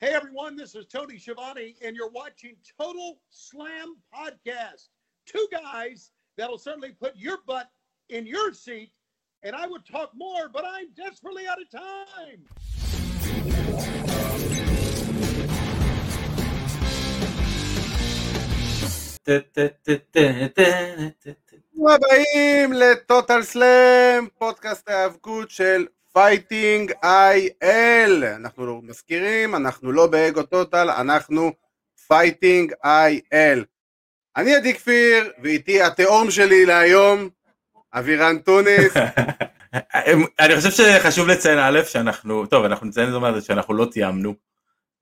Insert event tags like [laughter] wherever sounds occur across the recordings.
Hey everyone, this is Tony Schiavone, and you're watching Total Slam Podcast. Two guys that'll certainly put your butt in your seat, and I would talk more, but I'm desperately out of time. הבאים לטוטל סלאם, פודקאסט ההיאבקות של פייטינג איי-אל. אנחנו מזכירים, אנחנו לא באגו Total, אנחנו Fighting IL. אני עדי כפיר, ואיתי התאום שלי להיום, אבירן טוניס. [laughs] אני חושב שחשוב לציין א', שאנחנו, טוב, אנחנו נציין זאת אומרת שאנחנו לא תיאמנו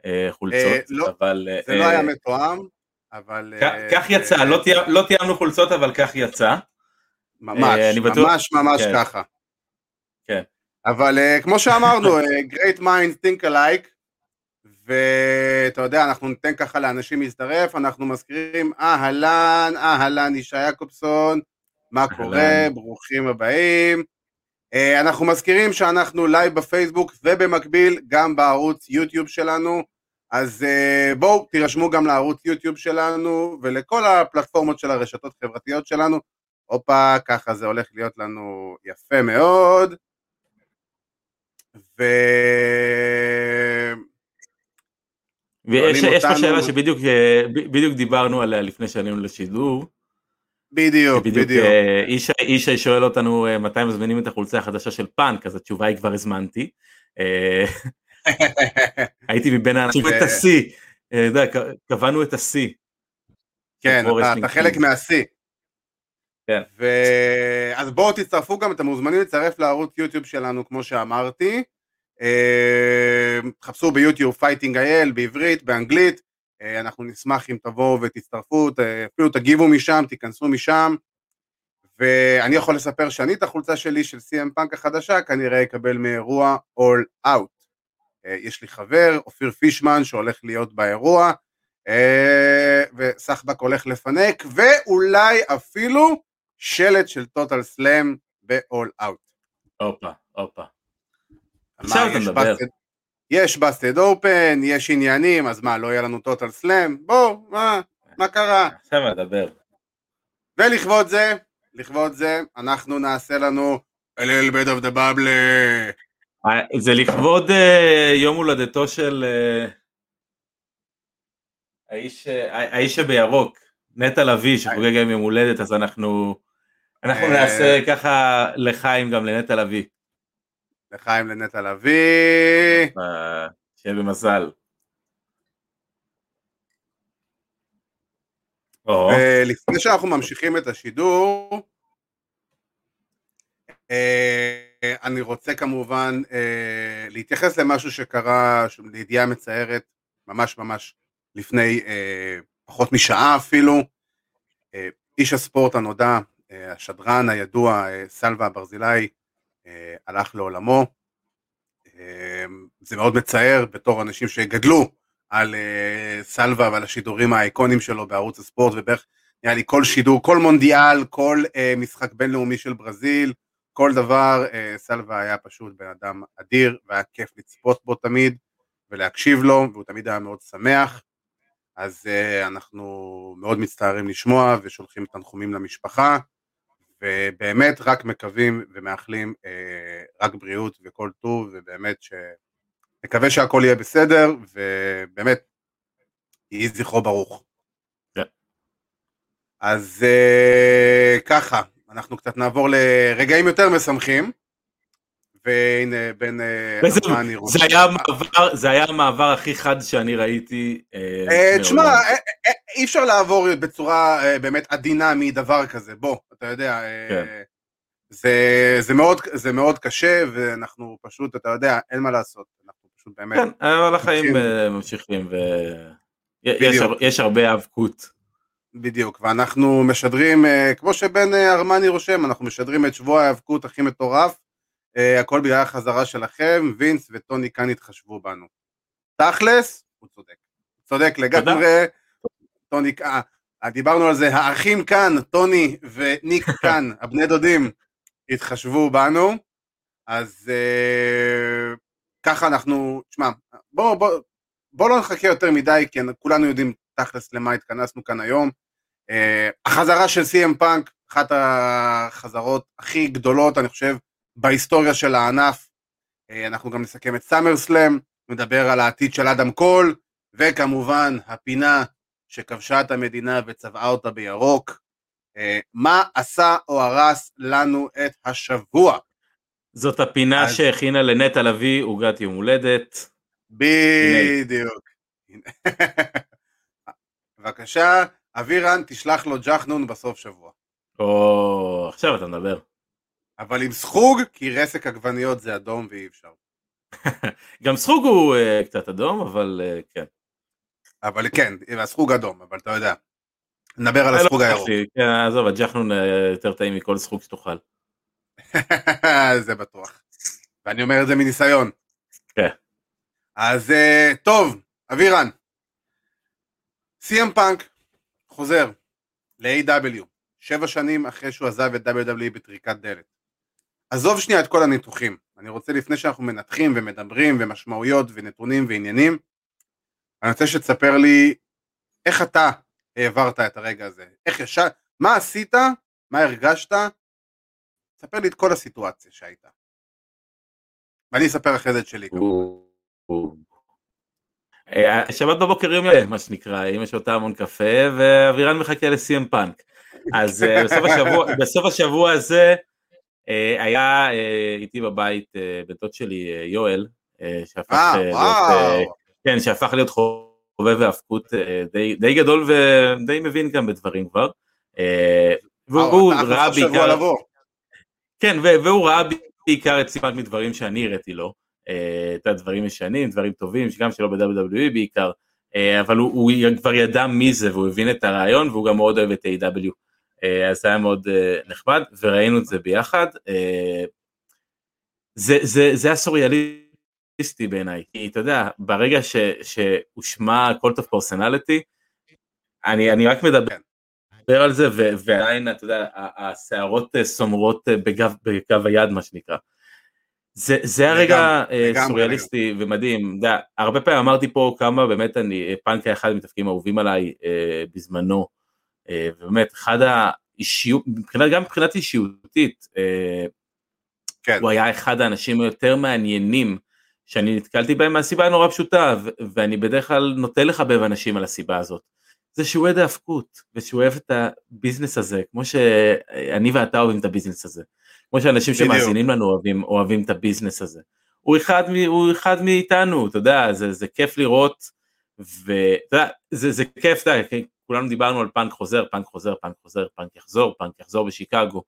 אה, חולצות, אה, לא, אבל... זה לא אה, היה מתואם, אבל... אה, כך יצא, אה, לא לא תיאמנו חולצות, אבל כך יצא. ממש, אה, ממש ממש כן. ככה. כן. אבל אה, כמו שאמרנו, אה, great minds think alike, ואתה יודע, אנחנו ניתן ככה לאנשים להצטרף, אנחנו מזכירים אהלן, אהלן ישי יעקובסון, מה קורה, אהלן. ברוכים הבאים. אה, אנחנו מזכירים שאנחנו לייב בפייסבוק ובמקביל גם בערוץ יוטיוב שלנו, אז אה, בואו תירשמו גם לערוץ יוטיוב שלנו ולכל הפלטפורמות של הרשתות החברתיות שלנו. הופה, ככה זה הולך להיות לנו יפה מאוד. ו... ויש אותנו- שאלה שבדיוק אה, בדיוק דיברנו עליה לפני שעלינו לשידור. בדיוק, בדיוק בדיוק. אה, שואל אותנו אה, מתי מזמינים את החולצה החדשה של פאנק, אז התשובה היא כבר הזמנתי. [laughs] הייתי מבין האנשים את השיא, קבענו את השיא. כן, אתה, חלק. מהשיא. כן. אז בואו תצטרפו גם, אתם מוזמנים להצטרף לערוץ יוטיוב שלנו, כמו שאמרתי. אה, חפשו ביוטיוב Fighting IL, בעברית, באנגלית. אה, אנחנו נשמח אם תבואו ותצטרפו, אפילו תגיבו משם, תיכנסו משם. ואני יכול לספר שאני את החולצה שלי של CM Punk החדשה כנראה אקבל מאירוע All Out. אה, יש לי חבר, אופיר פישמן, שהולך להיות באירוע, אה, וסחבק הולך לפנק, ואולי אפילו שלט של טוטל סלאם ב-all out. הופה, הופה. עכשיו אתה יש מדבר. יש בסטד אופן, יש עניינים, אז מה, לא יהיה לנו טוטל סלאם? בואו, מה, מה קרה? עכשיו נדבר. ולכבוד זה, לכבוד זה, אנחנו נעשה לנו a little bit of the bubble. אה, זה לכבוד אה, יום הולדתו של אה, האיש אה, האיש שבירוק, נטע לביא שחוגג היום יום הולדת, אז אנחנו אנחנו נעשה ככה לחיים גם לנטע לביא. לחיים לנטע לביא. אה, שיהיה במזל. או, ולפני שאנחנו ממשיכים את השידור, אה, אני רוצה כמובן אה, להתייחס למשהו שקרה, לידיעה מצערת, ממש ממש לפני פחות משעה אפילו. איש הספורט הנודע, השדרן הידוע, סלווה ברזילי, הלך לעולמו. אה, זה מאוד מצער בתור אנשים שגדלו על אה, סלווה ועל השידורים האיקונים שלו בערוץ הספורט ובערך נראה לי כל שידור, כל מונדיאל, כל אה, משחק בינלאומי של ברזיל, כל דבר, אה, סלווה היה פשוט בן אדם אדיר והיה כיף לצפות בו תמיד ולהקשיב לו והוא תמיד היה מאוד שמח אז אה, אנחנו מאוד מצטערים לשמוע ושולחים תנחומים למשפחה ובאמת רק מקווים ומאחלים אה, רק בריאות וכל טוב ובאמת ש... נקווה שהכל יהיה בסדר ובאמת יהי זכרו ברוך. כן. אז אה, ככה, אנחנו קצת נעבור לרגעים יותר משמחים. והנה בין אה, וזה- ארמני זה היה המעבר- זה היה המעבר הכי חד שאני ראיתי. אה, אה, תשמע. אה, אה, אי אפשר לעבור בצורה אה, באמת עדינה מדבר כזה, בוא, אתה יודע, אה, כן. זה, זה, מאוד, זה מאוד קשה ואנחנו פשוט, אתה יודע, אין מה לעשות, אנחנו פשוט באמת, כן, אבל החיים ממשיכים. אה, ויש בדיוק. יש הרבה היאבקות. בדיוק, ואנחנו משדרים, אה, כמו שבן אה, ארמני רושם, אנחנו משדרים את שבוע ההיאבקות הכי מטורף, אה, הכל בגלל החזרה שלכם, וינס וטוני כאן התחשבו בנו. תכלס, הוא צודק. צודק לגמרי, טוני, אה, דיברנו על זה, האחים כאן, טוני וניק [laughs] כאן, הבני דודים, התחשבו בנו, אז אה, ככה אנחנו, תשמע, בוא, בוא, בואו לא נחכה יותר מדי, כי כולנו יודעים תכלס למה התכנסנו כאן היום. Uh, החזרה של CM פאנק, אחת החזרות הכי גדולות, אני חושב, בהיסטוריה של הענף. Uh, אנחנו גם נסכם את סאמר סלאם, נדבר על העתיד של אדם קול, וכמובן הפינה שכבשה את המדינה וצבעה אותה בירוק. Uh, מה עשה או הרס לנו את השבוע? זאת הפינה אז... שהכינה לנטע לביא עוגת יום הולדת. בדיוק. [laughs] בבקשה, אבירן, תשלח לו ג'חנון בסוף שבוע. או, עכשיו אתה מדבר. אבל עם סחוג, כי רסק עגבניות זה אדום ואי אפשר. גם סחוג הוא uh, קצת אדום, אבל uh, כן. אבל כן, הסחוג אדום, אבל אתה יודע. נדבר על הסחוג לא הירוק. כן, עזוב, הג'חנון יותר טעים מכל סחוג שתאכל. [laughs] זה בטוח. ואני אומר את זה מניסיון. כן. אז uh, טוב, אבירן. סי.אם פאנק חוזר ל-AW, שבע שנים אחרי שהוא עזב את WWE בטריקת דלת. עזוב שנייה את כל הניתוחים, אני רוצה לפני שאנחנו מנתחים ומדברים ומשמעויות ונתונים ועניינים, אני רוצה שתספר לי איך אתה העברת את הרגע הזה, איך ישר, מה עשית, מה הרגשת, ספר לי את כל הסיטואציה שהייתה. ואני אספר אחרי זה את שלי כמובן. אה, שבת בבוקר יום יום, מה שנקרא, אמא שותה המון קפה ואבירן מחכה לסי.אם פאנק. אז אה, בסוף השבוע, הזה היה איתי בבית בן דוד שלי יואל, שהפך להיות, כן, שהפך להיות חובב והאבקות די, די גדול ודי מבין גם בדברים כבר. והוא ראה בעיקר, כן, והוא ראה בעיקר את סיפת מדברים שאני הראיתי לו. את הדברים ישנים, דברים טובים, גם שלא ב-WWE בעיקר, אה, אבל הוא, הוא כבר ידע מי זה והוא הבין את הרעיון והוא גם מאוד אוהב את A.W. אה, אז זה היה מאוד אה, נחמד וראינו את זה ביחד. זה, זה, זה הסוריאליסטי בעיניי, כי אתה יודע, ברגע ש, שהושמע Cult of Personality, אני, אני רק מדבר מדבר על זה ועדיין אתה יודע השערות סומרות בגב, בגב היד מה שנקרא. זה, זה הרגע סוריאליסטי ומדהים, דה, הרבה פעמים אמרתי פה כמה באמת אני, אה, פאנק היה אחד המתפקידים האהובים עליי אה, בזמנו, ובאמת אחד האישיות, מבחינת, גם מבחינת אישיותית, אה, כן. הוא היה אחד האנשים היותר מעניינים שאני נתקלתי בהם מהסיבה הנורא פשוטה, ואני בדרך כלל נוטה לחבב אנשים על הסיבה הזאת. זה שהוא אוהד היאבקות, ושהוא אוהב את הביזנס הזה, כמו שאני ואתה אוהבים את הביזנס הזה. כמו שאנשים שמאזינים לנו אוהבים, אוהבים את הביזנס הזה. הוא אחד, הוא אחד מאיתנו, אתה יודע, זה, זה כיף לראות, ואתה יודע, זה, זה כיף, אתה יודע, כולנו דיברנו על פאנק חוזר, פאנק חוזר, פאנק חוזר, פאנק יחזור, פאנק יחזור בשיקגו,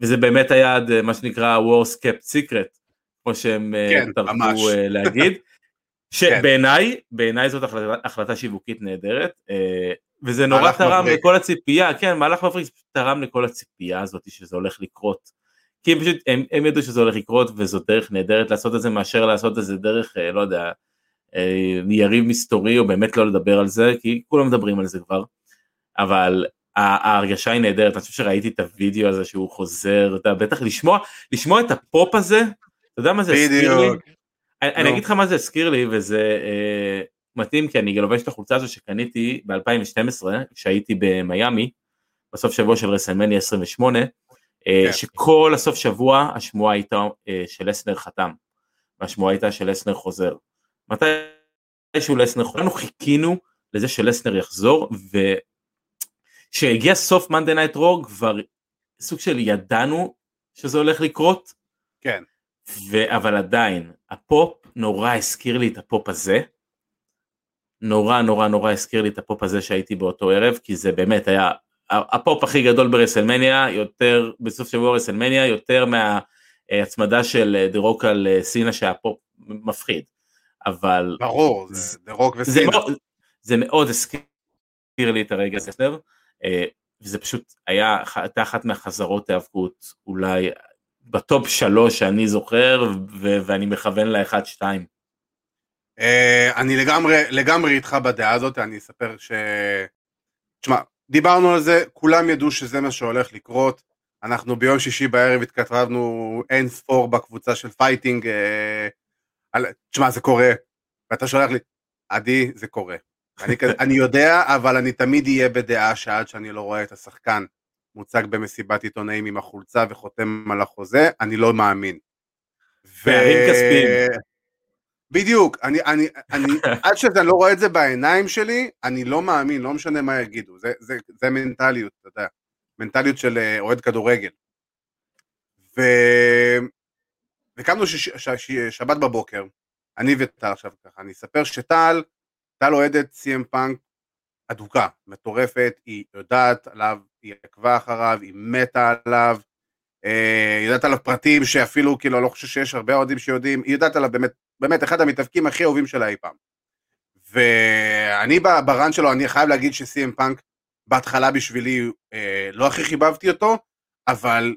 וזה באמת היה מה שנקרא Wars Kept Secret, כמו שהם אה, כן, טרחו אה, להגיד, [laughs] שבעיניי, כן. בעיניי זאת החלטה, החלטה שיווקית נהדרת, אה, וזה נורא תרם מבריק. לכל הציפייה, כן, מהלך מבריק תרם לכל הציפייה הזאת שזה הולך לקרות. כי הם פשוט, הם, הם ידעו שזה הולך לקרות וזו דרך נהדרת לעשות את זה מאשר לעשות את זה דרך, אה, לא יודע, אה, יריב מסתורי או באמת לא לדבר על זה, כי כולם מדברים על זה כבר, אבל ההרגשה היא נהדרת, אני חושב שראיתי את הוידאו הזה שהוא חוזר, אתה בטח לשמוע, לשמוע את הפופ הזה, אתה יודע מה זה הזכיר לי? אני, אני אגיד לך מה זה הזכיר לי וזה אה, מתאים כי אני לובש את החולצה הזו שקניתי ב-2012 כשהייתי במיאמי בסוף שבוע של WrestleMania 28 אה, כן. שכל הסוף שבוע השמועה הייתה אה, שלסנר חתם, והשמועה הייתה שלסנר חוזר. מתי שהוא לסנר אנחנו חיכינו לזה שלסנר יחזור, וכשהגיע סוף Monday Night Raw כבר סוג של ידענו שזה הולך לקרות. כן. ו... אבל עדיין, הפופ נורא הזכיר לי את הפופ הזה. נורא נורא נורא הזכיר לי את הפופ הזה שהייתי באותו ערב, כי זה באמת היה הפופ הכי גדול ב WrestleMania, יותר, בסוף שבוע WrestleMania, יותר מההצמדה של The Rock על אה, סינה שהפופ מפחיד, אבל... ברור, זה The Rock וסינה. זה, זה מאוד הזכיר לי את הרגע הזה, אה, וזה פשוט היה, הייתה אחת מהחזרות ההיאבקות, אולי בטופ שלוש שאני זוכר, ו- ואני מכוון לאחד שתיים. אה, אני לגמרי, לגמרי איתך בדעה הזאת, אני אספר ש... תשמע, דיברנו על זה, כולם ידעו שזה מה שהולך לקרות. אנחנו ביום שישי בערב התכתבנו אין ספור בקבוצה של Fighting. אה, על... תשמע, זה קורה. ואתה שולח לי, עדי, זה קורה. אני, אני יודע, אבל אני תמיד אהיה בדעה שעד שאני לא רואה את השחקן מוצג במסיבת עיתונאים עם החולצה וחותם על החוזה, אני לא מאמין. פערים כספיים. בדיוק, אני, אני, אני, [laughs] עד שאני לא רואה את זה בעיניים שלי, אני לא מאמין, לא משנה מה יגידו, זה, זה, זה מנטליות, אתה יודע, מנטליות של אה, אוהד כדורגל. ו... וקמנו ש... ש... ש... שבת בבוקר, אני וטל עכשיו ככה, אני אספר שטל, טל אוהדת סי.אם פאנק אדוקה, מטורפת, היא יודעת עליו, היא עקבה אחריו, היא מתה עליו, אה, היא יודעת עליו פרטים שאפילו, כאילו, לא חושב שיש הרבה אוהדים שיודעים, היא יודעת עליו באמת, באמת, אחד המתאבקים הכי אהובים שלה אי פעם. ואני ברן שלו, אני חייב להגיד שסי.אם פאנק בהתחלה בשבילי אה, לא הכי חיבבתי אותו, אבל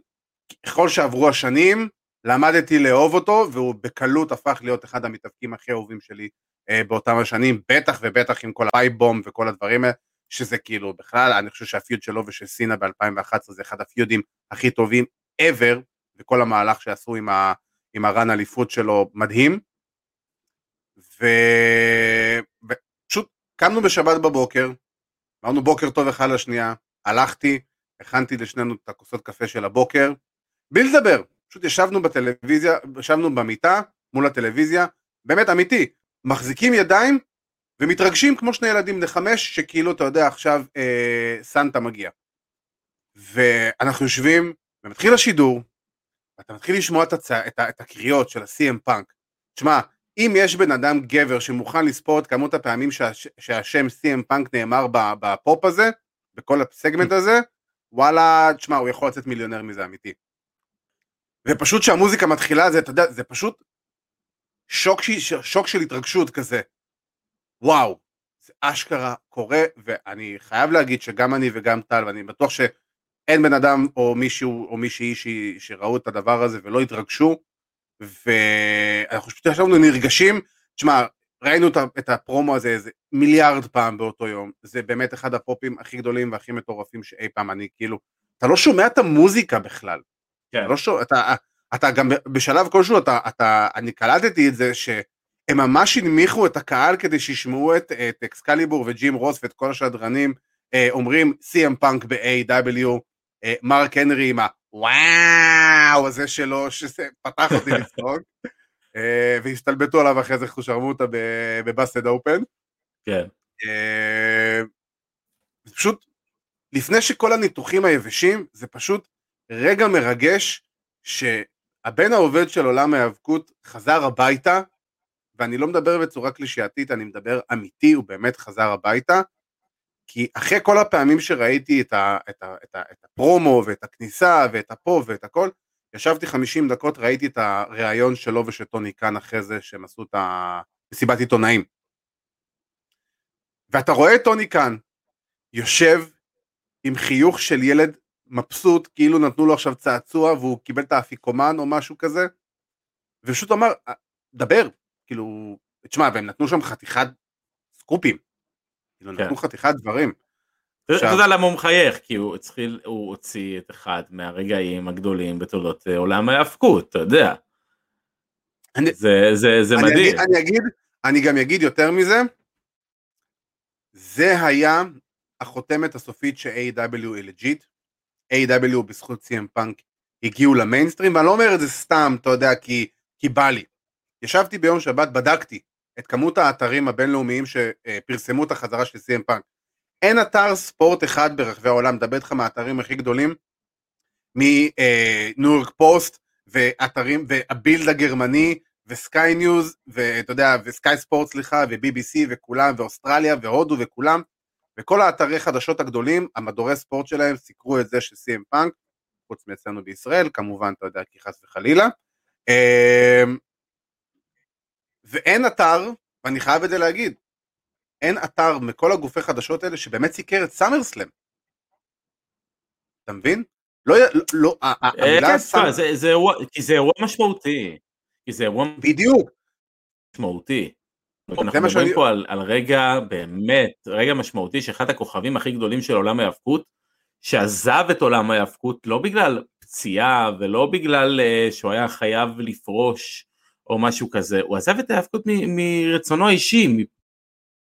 ככל שעברו השנים, למדתי לאהוב אותו, והוא בקלות הפך להיות אחד המתאבקים הכי אהובים שלי אה, באותם השנים, בטח ובטח עם כל הפייבום וכל הדברים האלה, שזה כאילו בכלל, אני חושב שהפיוד שלו ושל סינה ב-2011 זה אחד הפיודים הכי טובים ever, וכל המהלך שעשו עם, ה, עם הרן אליפות שלו מדהים. ופשוט קמנו בשבת בבוקר, אמרנו בוקר טוב אחד לשנייה, הלכתי, הכנתי לשנינו את הכוסות קפה של הבוקר, בלי לדבר, פשוט ישבנו בטלוויזיה, ישבנו במיטה מול הטלוויזיה, באמת אמיתי, מחזיקים ידיים ומתרגשים כמו שני ילדים בני חמש, שכאילו אתה יודע עכשיו אה, סנטה מגיע. ואנחנו יושבים, ומתחיל השידור, ואתה מתחיל לשמוע את, הצ... את, ה... את הקריאות של ה-CM פאנק. תשמע, אם יש בן אדם גבר שמוכן לספור את כמות הפעמים שה... שהשם CM Punk נאמר בפופ הזה, בכל הסגמנט הזה, וואלה, תשמע, הוא יכול לצאת מיליונר מזה אמיתי. ופשוט כשהמוזיקה מתחילה, זה, אתה יודע, זה פשוט שוק. שוק של התרגשות כזה. וואו, זה אשכרה קורה, ואני חייב להגיד שגם אני וגם טל, ואני בטוח שאין בן אדם או מישהו או מישהי ש... שראו את הדבר הזה ולא התרגשו, ואנחנו פשוט ישבנו נרגשים. תשמע, ראינו את הפרומו הזה איזה מיליארד פעם באותו יום, זה באמת אחד הפופים הכי גדולים והכי מטורפים שאי פעם אני כאילו, אתה לא שומע את המוזיקה בכלל. כן. לא שומע, אתה, אתה גם בשלב כלשהו, אתה, אתה, אני קלטתי את זה שהם ממש הנמיכו את הקהל כדי שישמעו את, את אקסקליבור וג'ים רוס ואת כל השדרנים אה, אומרים CM פאנק ב-AW, אה, מרק הנרי עם הוואו הזה שלו, שזה פתח אותי [laughs] לצחוק, אה, והסתלבטו עליו אחרי זה חושרמוטה בבאסד אופן. כן. אה, פשוט, לפני שכל הניתוחים היבשים, זה פשוט רגע מרגש שהבן העובד של עולם ההיאבקות חזר הביתה, ואני לא מדבר בצורה קלישייתית, אני מדבר אמיתי, הוא באמת חזר הביתה, כי אחרי כל הפעמים שראיתי את, ה, את, ה, את, ה, את הפרומו ואת הכניסה ואת הפה ואת הכל, ישבתי 50 דקות, ראיתי את הריאיון שלו ושל טוני קאן אחרי זה, שהם עשו את המסיבת עיתונאים. ואתה רואה את טוני קאן יושב עם חיוך של ילד מבסוט, כאילו נתנו לו עכשיו צעצוע והוא קיבל את האפיקומן או משהו כזה, ופשוט אמר, אה, דבר, כאילו, תשמע, והם נתנו שם חתיכת סקופים, כאילו כן. נתנו חתיכת דברים. אתה יודע למה הוא מחייך, כי הוא, התחיל, הוא הוציא את אחד מהרגעים הגדולים בתולדות אה, עולם ההאבקות, אתה יודע. אני, זה, זה, זה אני מדהים. אגיד, אני, אגיד, אני גם אגיד יותר מזה, זה היה החותמת הסופית ש-AEW היא legit, AEW בזכות CM Punk הגיעו למיינסטרים, ואני לא אומר את זה סתם, אתה יודע, כי, כי בא לי. ישבתי ביום שבת, בדקתי את כמות האתרים הבינלאומיים שפרסמו את החזרה של CM Punk. אין אתר ספורט אחד ברחבי העולם, מדבר איתך מהאתרים הכי גדולים, מ New York Post, ואתרים, וה Bild הגרמני, ו Sky News, ואתה יודע, ו Sky Sports סליחה, ו-BBC וכולם, ואוסטרליה, והודו וכולם, וכל האתרי חדשות הגדולים, המדורי ספורט שלהם סיקרו את זה של CM Punk, חוץ מאצלנו בישראל, כמובן, אתה יודע, כי חס וחלילה. אמ, ואין אתר, ואני חייב את זה להגיד, אין אתר מכל הגופי חדשות האלה שבאמת סיקר את סאמר סלאם. אתה מבין? לא, לא, לא המילה סאמר... כי זה אירוע משמעותי. כי זה אירוע... בדיוק. משמעותי. אנחנו מדברים. פה על, על רגע באמת, רגע משמעותי שאחד הכוכבים הכי גדולים של עולם ההיאבקות, שעזב את עולם ההיאבקות לא בגלל פציעה ולא בגלל uh, שהוא היה חייב לפרוש או משהו כזה, הוא עזב את ההיאבקות מ- מרצונו האישי,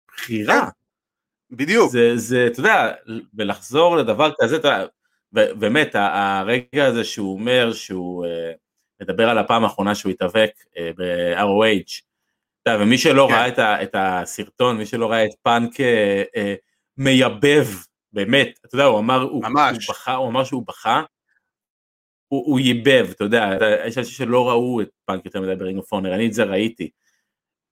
בחירה. כן. בדיוק. זה, זה, אתה יודע, ולחזור לדבר כזה, אתה יודע, באמת, הרגע הזה שהוא אומר שהוא uh, מדבר על הפעם האחרונה שהוא התאבק uh, ב-ROH, ומי שלא כן. ראה את, ה, את הסרטון, מי שלא ראה את פאנק uh, אה, מייבב, באמת, אתה יודע, הוא אמר, הוא, הוא, בכה, הוא אמר שהוא בכה, הוא, הוא ייבב, אתה יודע, יש אנשים שלא ראו את פאנק יותר מדי ב Ring of Honor, אני את זה ראיתי.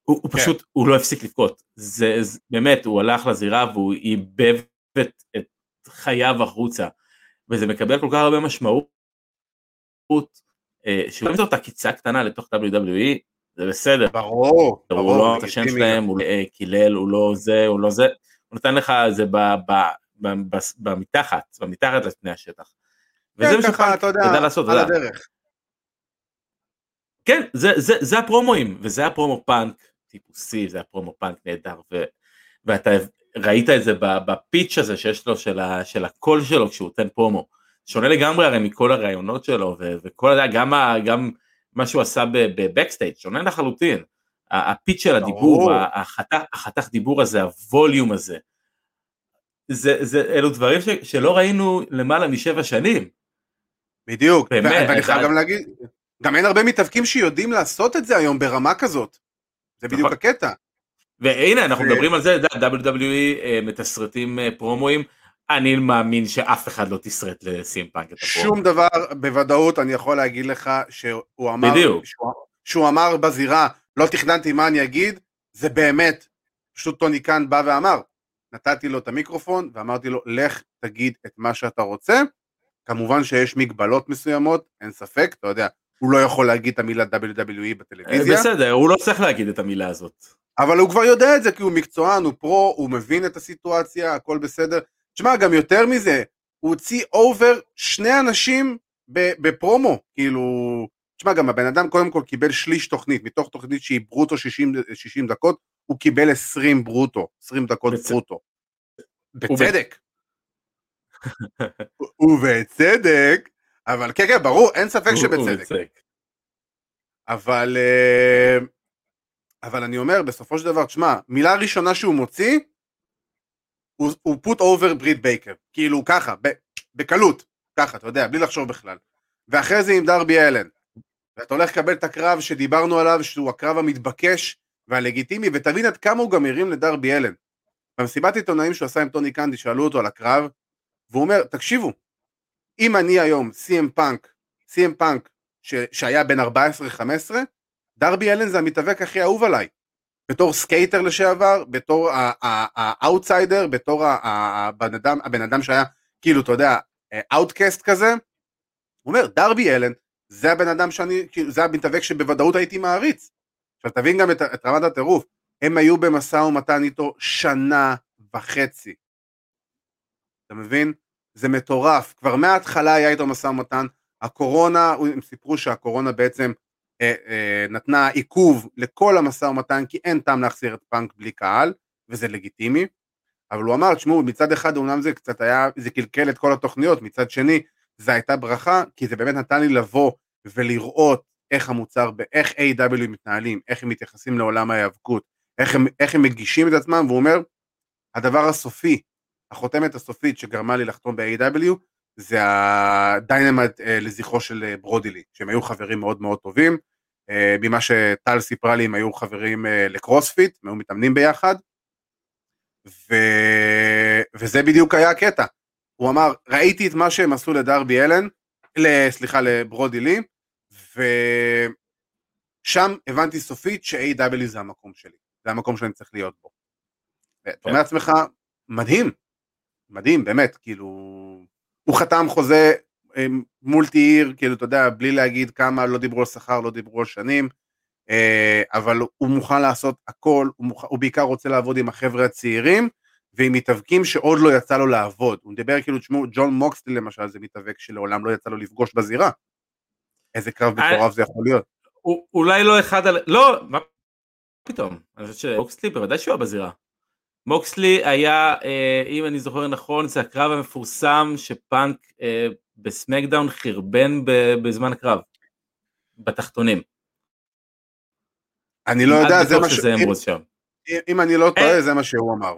הוא, הוא כן. פשוט, הוא לא הפסיק לבכות. זה, זה, באמת, הוא הלך לזירה והוא ייבב את, את חייו החוצה. וזה מקבל כל כך הרבה משמעות, אה, שהייתה עקיצה קטנה לתוך WWE, זה בסדר. ברור, ברור. הוא לא את השם שלהם, הוא אה, קילל, הוא לא זה, הוא לא זה, הוא נותן לך זה במתחת, במתחת לפני השטח. וזה כן, מה שפעם ידע לעשות, על הדרך. כן, זה, זה, זה הפרומואים, וזה הפרומו פאנק טיפוסי, זה הפרומו פאנק נהדר, ו, ואתה ראית את זה ב pitch הזה שיש לו, של, ה, של הקול שלו כשהוא נותן פרומו. שונה לגמרי הרי מכל הראיונות שלו, ו, וכל, גם, ה, גם מה שהוא עשה ב backstage, שונה לחלוטין. הפיץ' של הדיבור, החתך, החתך דיבור הזה, הווליום הזה, זה, זה, אלו דברים ש, שלא ראינו למעלה משבע שנים. בדיוק, באמת, ואני חייב גם להגיד, גם אין הרבה מתאבקים שיודעים לעשות את זה היום ברמה כזאת. זה בדיוק נכון. הקטע. והנה אנחנו מדברים על זה, WWE אה, מתסרטים אה, פרומואים, אני מאמין שאף אחד לא תסרט לסימפאנק את הפרומו. שום דבר בוודאות אני יכול להגיד לך שהוא אמר, בדיוק. שהוא, שהוא אמר בזירה, לא תכננתי מה אני אגיד, זה באמת, פשוט טוני קאן בא ואמר, נתתי לו את המיקרופון ואמרתי לו, לך תגיד את מה שאתה רוצה, כמובן שיש מגבלות מסוימות, אין ספק, אתה יודע, הוא לא יכול להגיד את המילה WWE בטלוויזיה. בסדר, הוא לא צריך להגיד את המילה הזאת. אבל הוא כבר יודע את זה כי הוא מקצוען, הוא פרו, הוא מבין את הסיטואציה, הכל בסדר. תשמע, גם יותר מזה, הוא הוציא אובר שני אנשים בפרומו, כאילו... תשמע, גם הבן אדם קודם כל קיבל שליש תוכנית, מתוך תוכנית שהיא ברוטו 60, 60 דקות, הוא קיבל 20 ברוטו, 20 דקות בצ... ברוטו. בצדק. [laughs] ובצדק, אבל כן, כן, ברור, אין ספק שבצדק. אבל, אה, אבל אני אומר, בסופו של דבר, תשמע, מילה ראשונה שהוא מוציא, הוא, הוא put over בריט בייקר, כאילו ככה, בקלות, ככה, אתה יודע, בלי לחשוב בכלל. ואחרי זה עם דרבי אלן. ואתה הולך לקבל את הקרב שדיברנו עליו, שהוא הקרב המתבקש והלגיטימי, ותבין עד כמה הוא גם הרים לדרבי אלן. במסיבת עיתונאים שהוא עשה עם טוני קאהן, שאלו אותו על הקרב, והוא אומר, תקשיבו, אם אני היום סי.אם פאנק, סי.אם פאנק שהיה בין 14-15, דרבי אלן זה המתאבק הכי אהוב עליי. בתור skater לשעבר, בתור האאוטסיידר, בתור הבן אדם, הבן אדם שהיה כאילו, אתה יודע, outcast כזה. הוא אומר, דרבי אלן, זה הבן אדם שאני, כאילו, זה המתאבק שבוודאות הייתי מעריץ. עכשיו תבין גם את, את רמת הטירוף, הם היו במשא ומתן איתו שנה וחצי. אתה מבין? זה מטורף. כבר מההתחלה היה איתו משא ומתן, הקורונה, הם סיפרו שהקורונה בעצם נתנה עיכוב לכל המשא ומתן, כי אין טעם להחזיר את פאנק בלי קהל, וזה לגיטימי. אבל הוא אמר, תשמעו, מצד אחד אומנם זה קצת היה, זה קלקל את כל התוכניות, מצד שני, זה הייתה ברכה, כי זה באמת נתן לי לבוא ולראות איך המוצר, איך A.W. מתנהלים, איך הם מתייחסים לעולם ההיאבקות, איך הם, איך הם מגישים את עצמם, והוא אומר, הדבר הסופי החותמת הסופית שגרמה לי לחתום ב-AW זה הדיינמט אה, לזכרו של אה, ברודילי, שהם היו חברים מאוד מאוד טובים. אה, ממה שטל סיפרה לי, הם היו חברים לקרוספיט, הם היו מתאמנים ביחד. ו... וזה בדיוק היה הקטע. הוא אמר, ראיתי את מה שהם עשו לדרבי אלן, סליחה, לברודי לי, ושם הבנתי סופית ש-AW זה המקום שלי, זה המקום שאני צריך להיות בו. ואתה אומר כן. לעצמך, מדהים, מדהים, באמת, כאילו, הוא חתם חוזה אה, מולטי עיר, כאילו, אתה יודע, בלי להגיד כמה לא דיברו על שכר, לא דיברו על שנים, אה, אבל הוא מוכן לעשות הכל, הוא, מוכ... הוא בעיקר רוצה לעבוד עם החבר'ה הצעירים, ועם מתאבקים שעוד לא יצא לו לעבוד. הוא מדבר כאילו, תשמעו, ג'ון מוקסטי למשל זה מתאבק שלעולם לא יצא לו לפגוש בזירה. איזה קרב אה, מטורף זה יכול להיות. אולי לא אחד על... לא, מה פתאום? אני חושב שמוקסטי בוודאי שהוא היה בזירה. מוקסלי היה, אה, אם אני זוכר נכון, זה הקרב המפורסם שפאנק אה, בסמקדאון חרבן בזמן הקרב, בתחתונים. אני לא יודע, זה מה ש... אם אני לא טועה, זה מה שהוא אמר.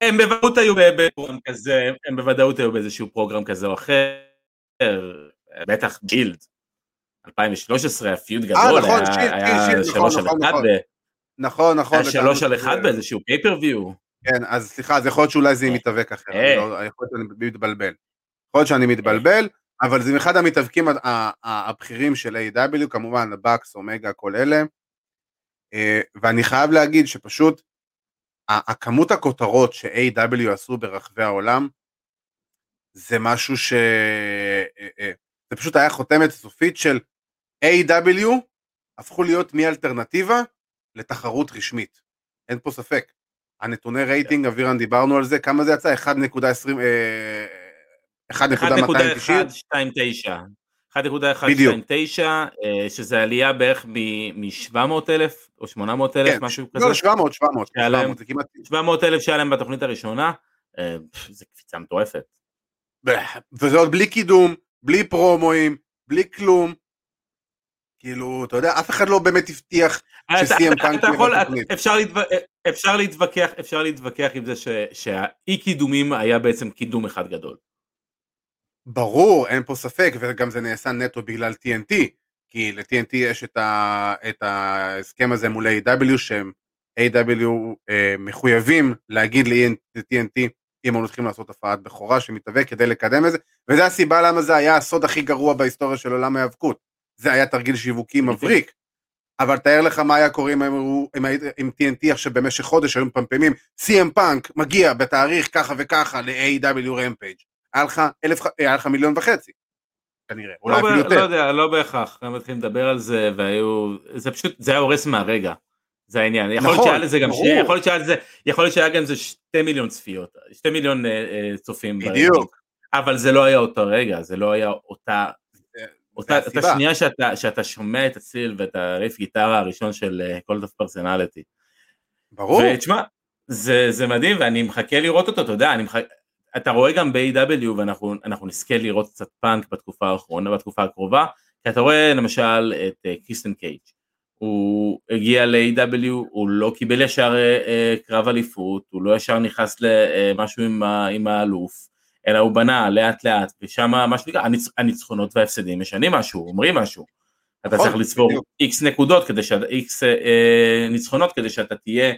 הם בוודאות היו בפרוגרם כזה, הם בוודאות היו באיזשהו פרוגרם כזה או אחר, בטח ג'ילד, 2013, הפיוט גדול, נכון, היה שלוש על אחד, נכון, נכון. היה שלוש על אחד באיזשהו פייפריוויו. כן, אז סליחה, אז יכול להיות שאולי זה מתאבק אחר, יכול להיות שאני מתבלבל. יכול להיות שאני מתבלבל, אבל זה אחד המתאבקים הבכירים של A.W, כמובן, בקס, אומגה, כל אלה. אה, ואני חייב להגיד שפשוט, הכמות הכותרות ש-A.W עשו ברחבי העולם, זה משהו ש... אה, אה, זה פשוט היה חותמת סופית של A.W הפכו להיות מאלטרנטיבה לתחרות רשמית. אין פה ספק. הנתוני. רייטינג, אבירן, דיברנו על זה, כמה זה יצא? 1.20... 1.129. 1.129, שזה עלייה בערך מ-700 אלף או 800 אלף, כן, משהו כזה. לא, 700, 700. 700 אלף שהיה להם בתוכנית הראשונה, אה, זה קפיצה מטורפת. וזה עוד בלי קידום, בלי פרומואים, בלי כלום. כאילו, אתה יודע, אף אחד לא באמת הבטיח שסיים פאנק בתוכנית. אפשר להתווכח, אפשר להתווכח עם זה שהאי קידומים היה בעצם קידום אחד גדול. ברור, אין פה ספק, וגם זה נעשה נטו בגלל TNT, כי ל-TNT יש את, ה, את ההסכם הזה מול A.W. שהם A.W. אה, מחויבים להגיד ל-TNT אם הם הולכים לעשות הפרעת בכורה שמתהווה כדי לקדם את זה, וזו הסיבה למה זה היה הסוד הכי גרוע בהיסטוריה של עולם ההיאבקות. זה היה תרגיל שיווקי מבריק. אבל תאר לך מה היה קורה אם הם עם, עם TNT עכשיו במשך חודש היו מפמפמים CM פאנק מגיע בתאריך ככה וככה ל-AW רמפייג' היה לך, אלף, היה לך מיליון וחצי כנראה, אולי לא אפילו יותר. לא יודע, לא בהכרח, הם מתחילים לדבר על זה והיו, זה פשוט, זה היה הורס מהרגע, זה העניין, יכול להיות נכון, שהיה לזה גם, יכול להיות שהיה לזה, יכול להיות שהיה גם איזה שתי מיליון צפיות, שתי מיליון אה, אה, צופים. בדיוק. אבל זה לא היה אותו רגע, זה לא היה אותה אותה, אותה שנייה שאתה, שאתה שומע את הצליל ואת הריף גיטרה הראשון של Cult of Personality. ברור. ותשמע, זה, זה מדהים ואני מחכה לראות אותו, אתה יודע, אני מחכה, אתה רואה גם ב-AEW ואנחנו נזכה לראות קצת פאנק בתקופה האחרונה, בתקופה הקרובה, כי אתה רואה למשל את כריסטיאן אה, קייג', הוא הגיע ל-AEW, הוא לא קיבל ישר אה, קרב אליפות, הוא לא ישר נכנס למשהו עם, עם האלוף, אלא הוא בנה לאט לאט, ושם מה שנקרא, הניצ... הניצחונות וההפסדים משנים משהו, אומרים משהו. אתה צריך לצבור X נקודות כדי שאתה, X אה, ניצחונות כדי שאתה תהיה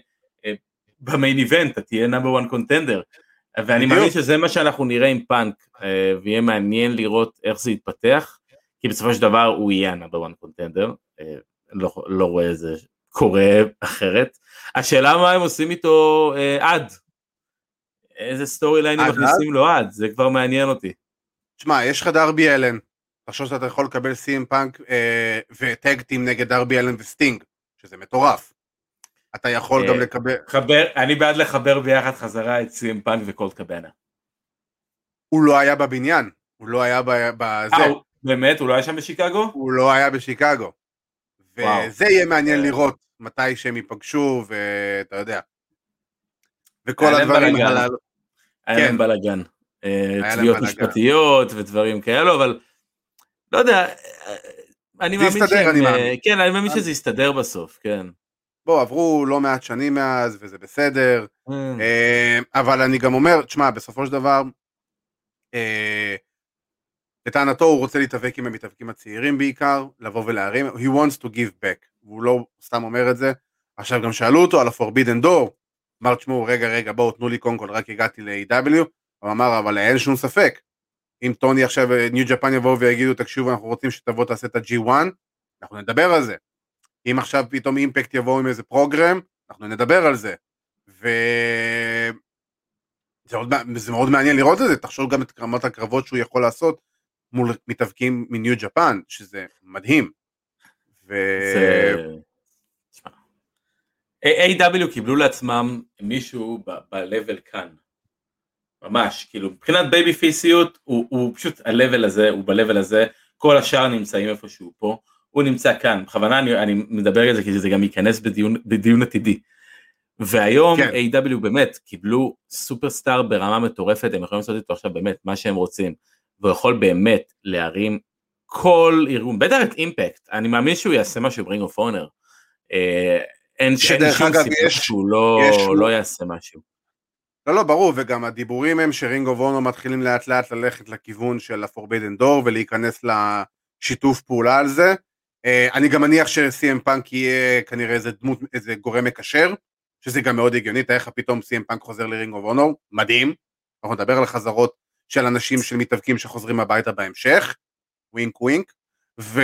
אה, ב main event, אתה תהיה number one contender. ואני מאמין שזה מה שאנחנו נראה עם פאנק, אה, ויהיה מעניין לראות איך זה יתפתח, כי בסופו של דבר הוא יהיה ה number one contender, לא, לא רואה איזה צורה אחרת. השאלה מה הם עושים איתו אה, עד, איזה storyline ים מכניסים לו עד, זה כבר מעניין אותי. תשמע, יש לך דרבי אלן, תחשוב שאתה יכול לקבל סי.אם פאנק אה, ו tag team נגד דרבי אלן וסטינג, שזה מטורף. אתה יכול אה, גם לקבל... חבר, אני בעד לחבר ביחד חזרה את סי.אם פאנק וקולט קבאנה. הוא לא היה בבניין, הוא לא היה בזה. אה, באמת? הוא לא היה שם בשיקגו? הוא לא היה בשיקגו. וזה יהיה מעניין אה. לראות מתי שהם ייפגשו, ואתה יודע. וכל הדברים הללו. היה להם כן. בלאגן. אה, תביעות משפטיות ודברים כאלו, אבל לא יודע, אני מאמין שהם, אה, כן, אני מאמין שזה יסתדר בסוף, כן. בוא, עברו לא מעט שנים מאז, וזה בסדר. אה, אבל אני גם אומר, תשמע, בסופו של דבר, לטענתו הוא רוצה להתאבק עם המתאבקים הצעירים בעיקר, לבוא ולהרים, he wants to give back, והוא לא סתם אומר את זה. עכשיו גם שאלו אותו על ה-Forbidden Door, אמר תשמעו רגע רגע בואו תנו לי קודם כל רק הגעתי ל-AW הוא אמר אבל אין שום ספק. אם טוני עכשיו ניו ג'פן יבואו ויגידו תקשיבו אנחנו רוצים שתבוא תעשה את ה-G1 אנחנו נדבר על זה. אם עכשיו פתאום אימפקט יבואו עם איזה פרוגרם אנחנו נדבר על זה. ו... זה מאוד, זה מאוד מעניין לראות את זה, תחשוב גם את רמת הקרבות שהוא יכול לעשות מול מתאבקים מניו ג'פן, שזה מדהים. ו... זה... AEW קיבלו לעצמם מישהו ב-level כאן. ממש, כאילו מבחינת babyface יות הוא, הוא פשוט ה-level הזה, הוא ב-level הזה, כל השאר נמצאים איפשהו פה, הוא נמצא כאן, בכוונה אני, אני מדבר על זה כי זה גם ייכנס בדיון, בדיון עתידי. והיום כן. AEW באמת קיבלו superstar ברמה מטורפת, הם יכולים לעשות איתו עכשיו באמת מה שהם רוצים, והוא יכול באמת להרים כל ארגון, בטח את אימפקט, אני מאמין שהוא יעשה משהו ב Ring of Honor. אין שום סיבה שהוא לא, לא יעשה משהו. לא, לא, ברור, וגם הדיבורים הם ש Ring of Honor מתחילים לאט לאט ללכת לכיוון של ה-Forbidden Door ולהיכנס לשיתוף פעולה על זה. אה, אני גם מניח ש-CM פאנק יהיה כנראה איזה דמות, איזה גורם מקשר, שזה גם מאוד הגיוני, תאר לך פתאום CM פאנק חוזר ל Ring of Honor, מדהים. אנחנו נדבר על חזרות של אנשים של מתאבקים שחוזרים הביתה בהמשך, wink wink, ו...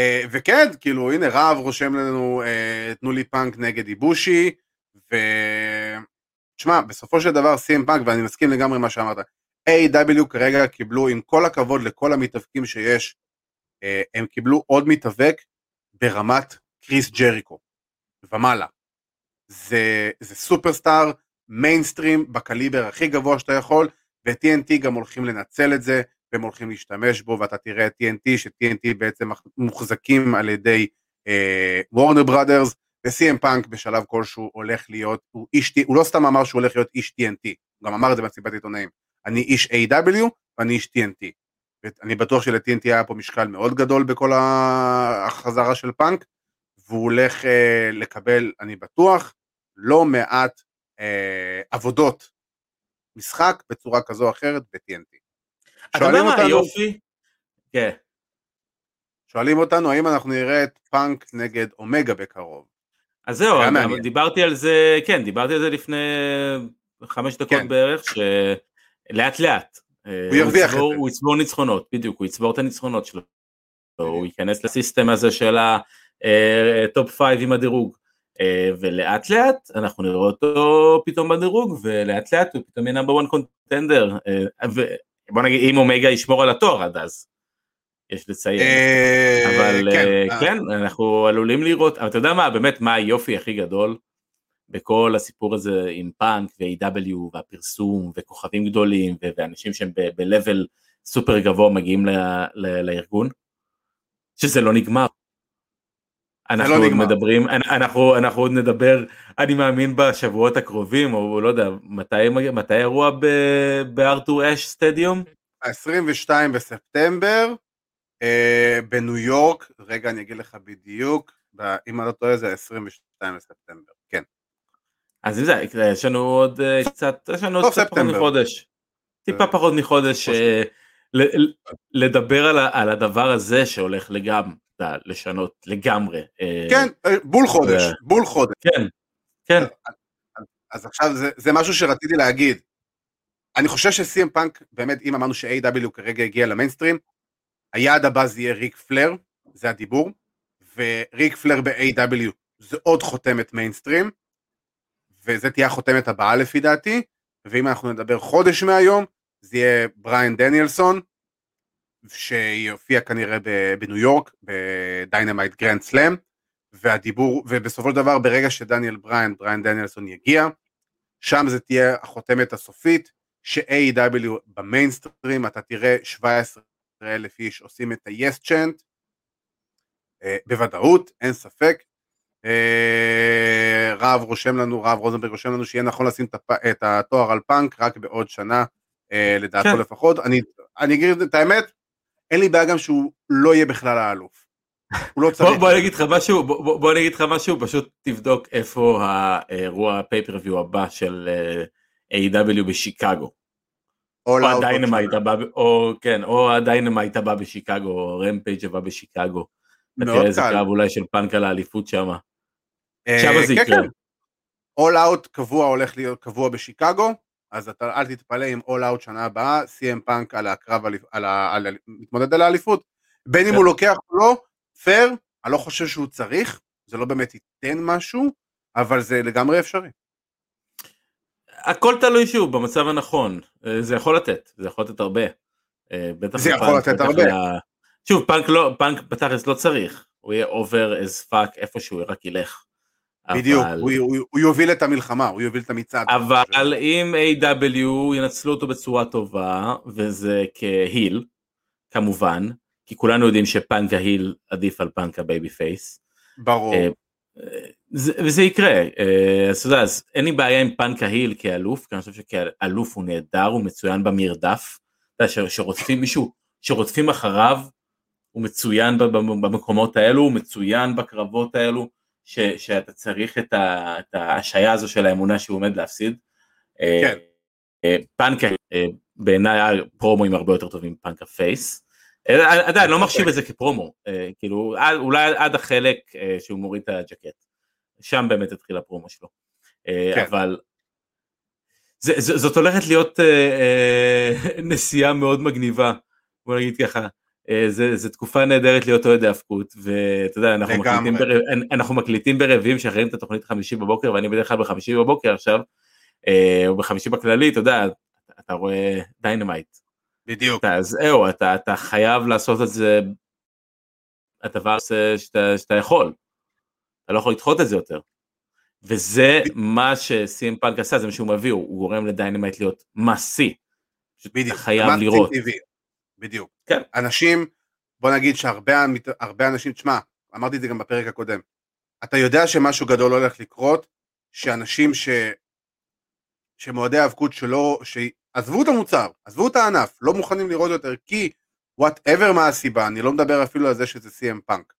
אה, וכן, כאילו, הנה רב רושם לנו, אה, תנו לי פאנק נגד איבושי, ו... תשמע, בסופו של דבר סי.אם פאנק, ואני מסכים לגמרי עם מה שאמרת, AEW כרגע קיבלו, עם כל הכבוד לכל המתאבקים שיש, אה, הם קיבלו עוד מתאבק ברמת קריס ג'ריקו ומעלה. זה, זה superstar, מיינסטרים, בקליבר הכי גבוה שאתה יכול, ו-TNT גם הולכים לנצל את זה, והם הולכים להשתמש בו, ואתה תראה את TNT, ש-TNT בעצם מוחזקים על ידי וורנר בראדרס, וסי.אם פאנק בשלב כלשהו הולך להיות, הוא איש, הוא לא סתם אמר שהוא הולך להיות איש TNT, הוא גם אמר את זה במסיבת עיתונאים, אני איש AEW ואני איש TNT. אני בטוח של-TNT היה פה משקל מאוד גדול בכל החזרה של פאנק, והוא הולך אה, לקבל, אני בטוח, לא מעט אה, עבודות משחק בצורה כזו או אחרת ב-TNT. אתה יודע מה היופי? כן. שואלים אותנו האם אנחנו נראה את פאנק נגד אומגה בקרוב. אז זהו, דיברתי על זה, כן, דיברתי על זה לפני חמש דקות כן. בערך, שלאט לאט. אה, הוא ירוויח את זה. הוא יצבור ניצחונות, בדיוק, הוא יצבור את הניצחונות שלו. הוא ייכנס ל system הזה של ה top five עם הדירוג. אה, ולאט לאט אנחנו נראה אותו פתאום בדירוג, ולאט לאט הוא פתאום יהיה number 1 contender. בוא נגיד, אם אומגה ישמור על התואר עד אז. יש לציין. אה, אבל כן, אה, כן, אנחנו עלולים לראות, אבל אתה יודע מה, באמת, מה היופי הכי גדול בכל הסיפור הזה עם פאנק ו-AEW והפרסום וכוכבים גדולים ואנשים שהם ב-level סופר גבוה מגיעים לארגון, שזה לא נגמר. אנחנו לא עוד מדברים, אנחנו, אנחנו עוד נדבר, אני מאמין בשבועות הקרובים, או לא יודע, מתי, מתי האירוע בארתור אש סטדיום? 22 בספטמבר, אה, בניו יורק, רגע אני אגיד לך בדיוק, אם אני לא טועה זה 22 בספטמבר, כן. אז אם זה, יש לנו עוד אה, קצת, יש לנו עוד קצת פחות מחודש. טיפה אה, פחות מחודש לדבר על הדבר הזה שהולך לגמרי, לשנות לגמרי. כן, בול חודש, בול חודש. כן, כן. אז עכשיו זה משהו שרציתי להגיד. אני חושב שסי.אם פאנק, באמת, אם אמרנו ש-AEW כרגע הגיע למיינסטרים, היעד הבא זה יהיה ריק פלר, זה הדיבור, וריק פלר ב-AEW זה עוד חותמת מיינסטרים, וזה תהיה החותמת הבאה לפי דעתי, ואם אנחנו נדבר חודש מהיום, זה יהיה בריאן דניאלסון, שיופיע כנראה בניו יורק, ב-Dynamite Grand Slam, והדיבור, ובסופו של דבר ברגע שדניאל בריאן, בריאן דניאלסון יגיע, שם זה תהיה החותמת הסופית, ש-AEW במיינסטרים אתה תראה 17 אלף איש עושים את ה-yes chant, אה, בוודאות, אין ספק. אה, רב רושם לנו, רב רוזנברג רושם לנו שיהיה נכון לשים את התואר על פאנק רק בעוד שנה, אה, לדעתו כן. לפחות. אני, אני אגיד את האמת, אין לי בעיה גם שהוא לא יהיה בכלל האלוף. הוא לא צריך. בוא, אני אגיד לך משהו, בוא, אני אגיד לך משהו, פשוט תבדוק איפה האירוע ה-pay-per-view הבא של AEW בשיקגו. או ה-Dynamite הבא, או כן, או ה-Dynamite הבא בשיקגו, או Rampage הבא בשיקגו. מאוד. איזה קרב אולי של פאנק על האליפות שמה. אה, שמה זה כן, יקרה. כן. אאוט קבוע הולך להיות קבוע בשיקגו, אז אתה אל תתפלא עם All Out שנה הבאה, סי.אם פאנק על הקרב, על, על, על, מתמודד על האליפות. בין אם הוא כן. לוקח או לא, פייר, אני לא חושב שהוא צריך, זה לא באמת ייתן משהו, אבל זה לגמרי אפשרי. הכל תלוי שוב במצב הנכון, אה, זה יכול לתת, זה יכול לתת הרבה. אה, זה יכול לתת הרבה. לה... שוב, פאנק לא, פאנק בתכלס לא צריך, הוא יהיה over as fuck איפה שהוא רק ילך. בדיוק, אבל... הוא, הוא, הוא יוביל את המלחמה, הוא יוביל את המצעד. אבל אם AEW ינצלו אותו בצורה טובה, וזה כ-heel, כמובן, כי כולנו יודעים שפאנק ה-heel עדיף על פאנק ה-babyface. ברור. אה, זה, וזה יקרה, אה, אז אתה יודע, אז אין לי בעיה עם פאנק ה-heel כאלוף, כי אני חושב שכאלוף הוא נהדר, הוא מצוין במרדף, אתה יודע, שרודפים מישהו, שרודפים אחריו הוא מצוין במקומות האלו, הוא מצוין בקרבות האלו, ש, שאתה צריך את, ה, את ההשעיה הזו של האמונה שהוא עומד להפסיד. כן. פאנקה, בעיניי הפרומואים הרבה יותר טובים מפאנקה פייס. עדיין לא מחשיב את זה כפרומו, כאילו אולי עד החלק שהוא מוריד את הג'קט, שם באמת התחיל הפרומו שלו, כן. אבל זאת הולכת להיות [laughs] נסיעה מאוד מגניבה, בוא נגיד ככה, זה, זה תקופה נהדרת להיות אוהד היאבקות, ואתה יודע, אנחנו מקליטים, בר, אנחנו מקליטים ברביעים שאחרי, את התוכנית חמישי בבוקר, ואני בדרך כלל בחמישי בבוקר עכשיו, או בחמישי בכללי, אתה יודע, אתה רואה Dynamite. בדיוק. אז זהו, אתה, אתה חייב לעשות את זה, הדבר שאתה, שאתה יכול. אתה לא יכול לדחות את זה יותר. וזה. מה שסי.אם פאנק עשה, זה מה שהוא מביא, הוא גורם ל-Dynamite להיות must see. בדיוק. חייב לראות. טבעי. בדיוק. כן. אנשים, בוא נגיד שהרבה אנשים, תשמע, אמרתי את זה גם בפרק הקודם, אתה יודע שמשהו גדול הולך לקרות, שאנשים ש... שאוהדי היאבקות שלא, שעזבו את המוצר, עזבו את הענף, לא מוכנים לראות יותר כי whatever מה הסיבה, אני לא מדבר אפילו על זה שזה CM פאנק.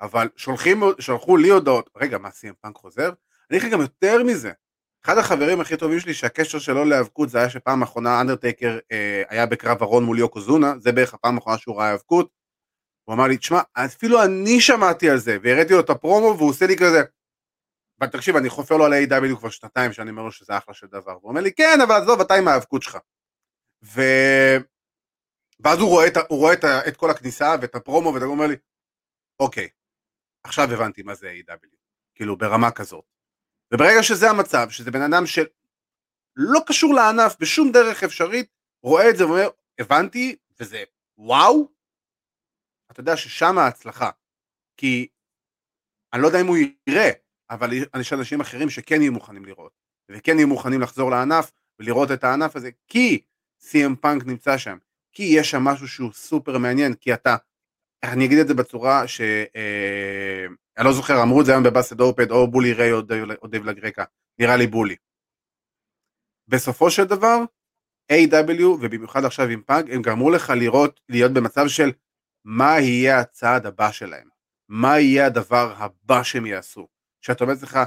אבל שולחים, שלחו לי הודעות, רגע מה CM פאנק חוזר? אני אגיד גם יותר מזה, אחד החברים הכי טובים שלי שהקשר שלו להיאבקות זה היה שפעם אחרונה אנדרטייקר אה, היה בקרב ארון מול יוקוזונה, זה בערך הפעם האחרונה שהוא ראה היאבקות. הוא אמר לי, תשמע, אפילו אני שמעתי על זה, והראיתי לו את הפרומו והוא עושה לי כזה, אבל תקשיב, אני חופר לו על ה-AW כבר שנתיים שאני אומר לו שזה אחלה של דבר. הוא אומר לי, כן, אבל עזוב, אתה עם ההיאבקות שלך. ו... ואז הוא רואה, את, הוא רואה את, את כל הכניסה ואת הפרומו, ואתה אומר לי, אוקיי, עכשיו הבנתי מה זה A.W. כאילו, ברמה כזאת. וברגע שזה המצב, שזה בן אדם שלא קשור לענף בשום דרך אפשרית, רואה את זה ואומר, הבנתי, וזה וואו, אתה יודע ששם ההצלחה. כי אני לא יודע אם הוא יראה, אבל יש אנשים אחרים שכן יהיו מוכנים לראות, וכן יהיו מוכנים לחזור לענף ולראות את הענף הזה, כי CM פאנק נמצא שם, כי יש שם משהו שהוא סופר מעניין, כי אתה, אני אגיד את זה בצורה ש... אני לא זוכר, אמרו את זה היום ב-Busted Open, או בולי ריי או, דייב לגרקה, נראה לי בולי. בסופו של דבר, AEW ובמיוחד עכשיו עם פאנק, הם גרמו לך לראות, להיות במצב של מה יהיה הצעד הבא שלהם, מה יהיה הדבר הבא שהם יעשו. שאתה אומר לך,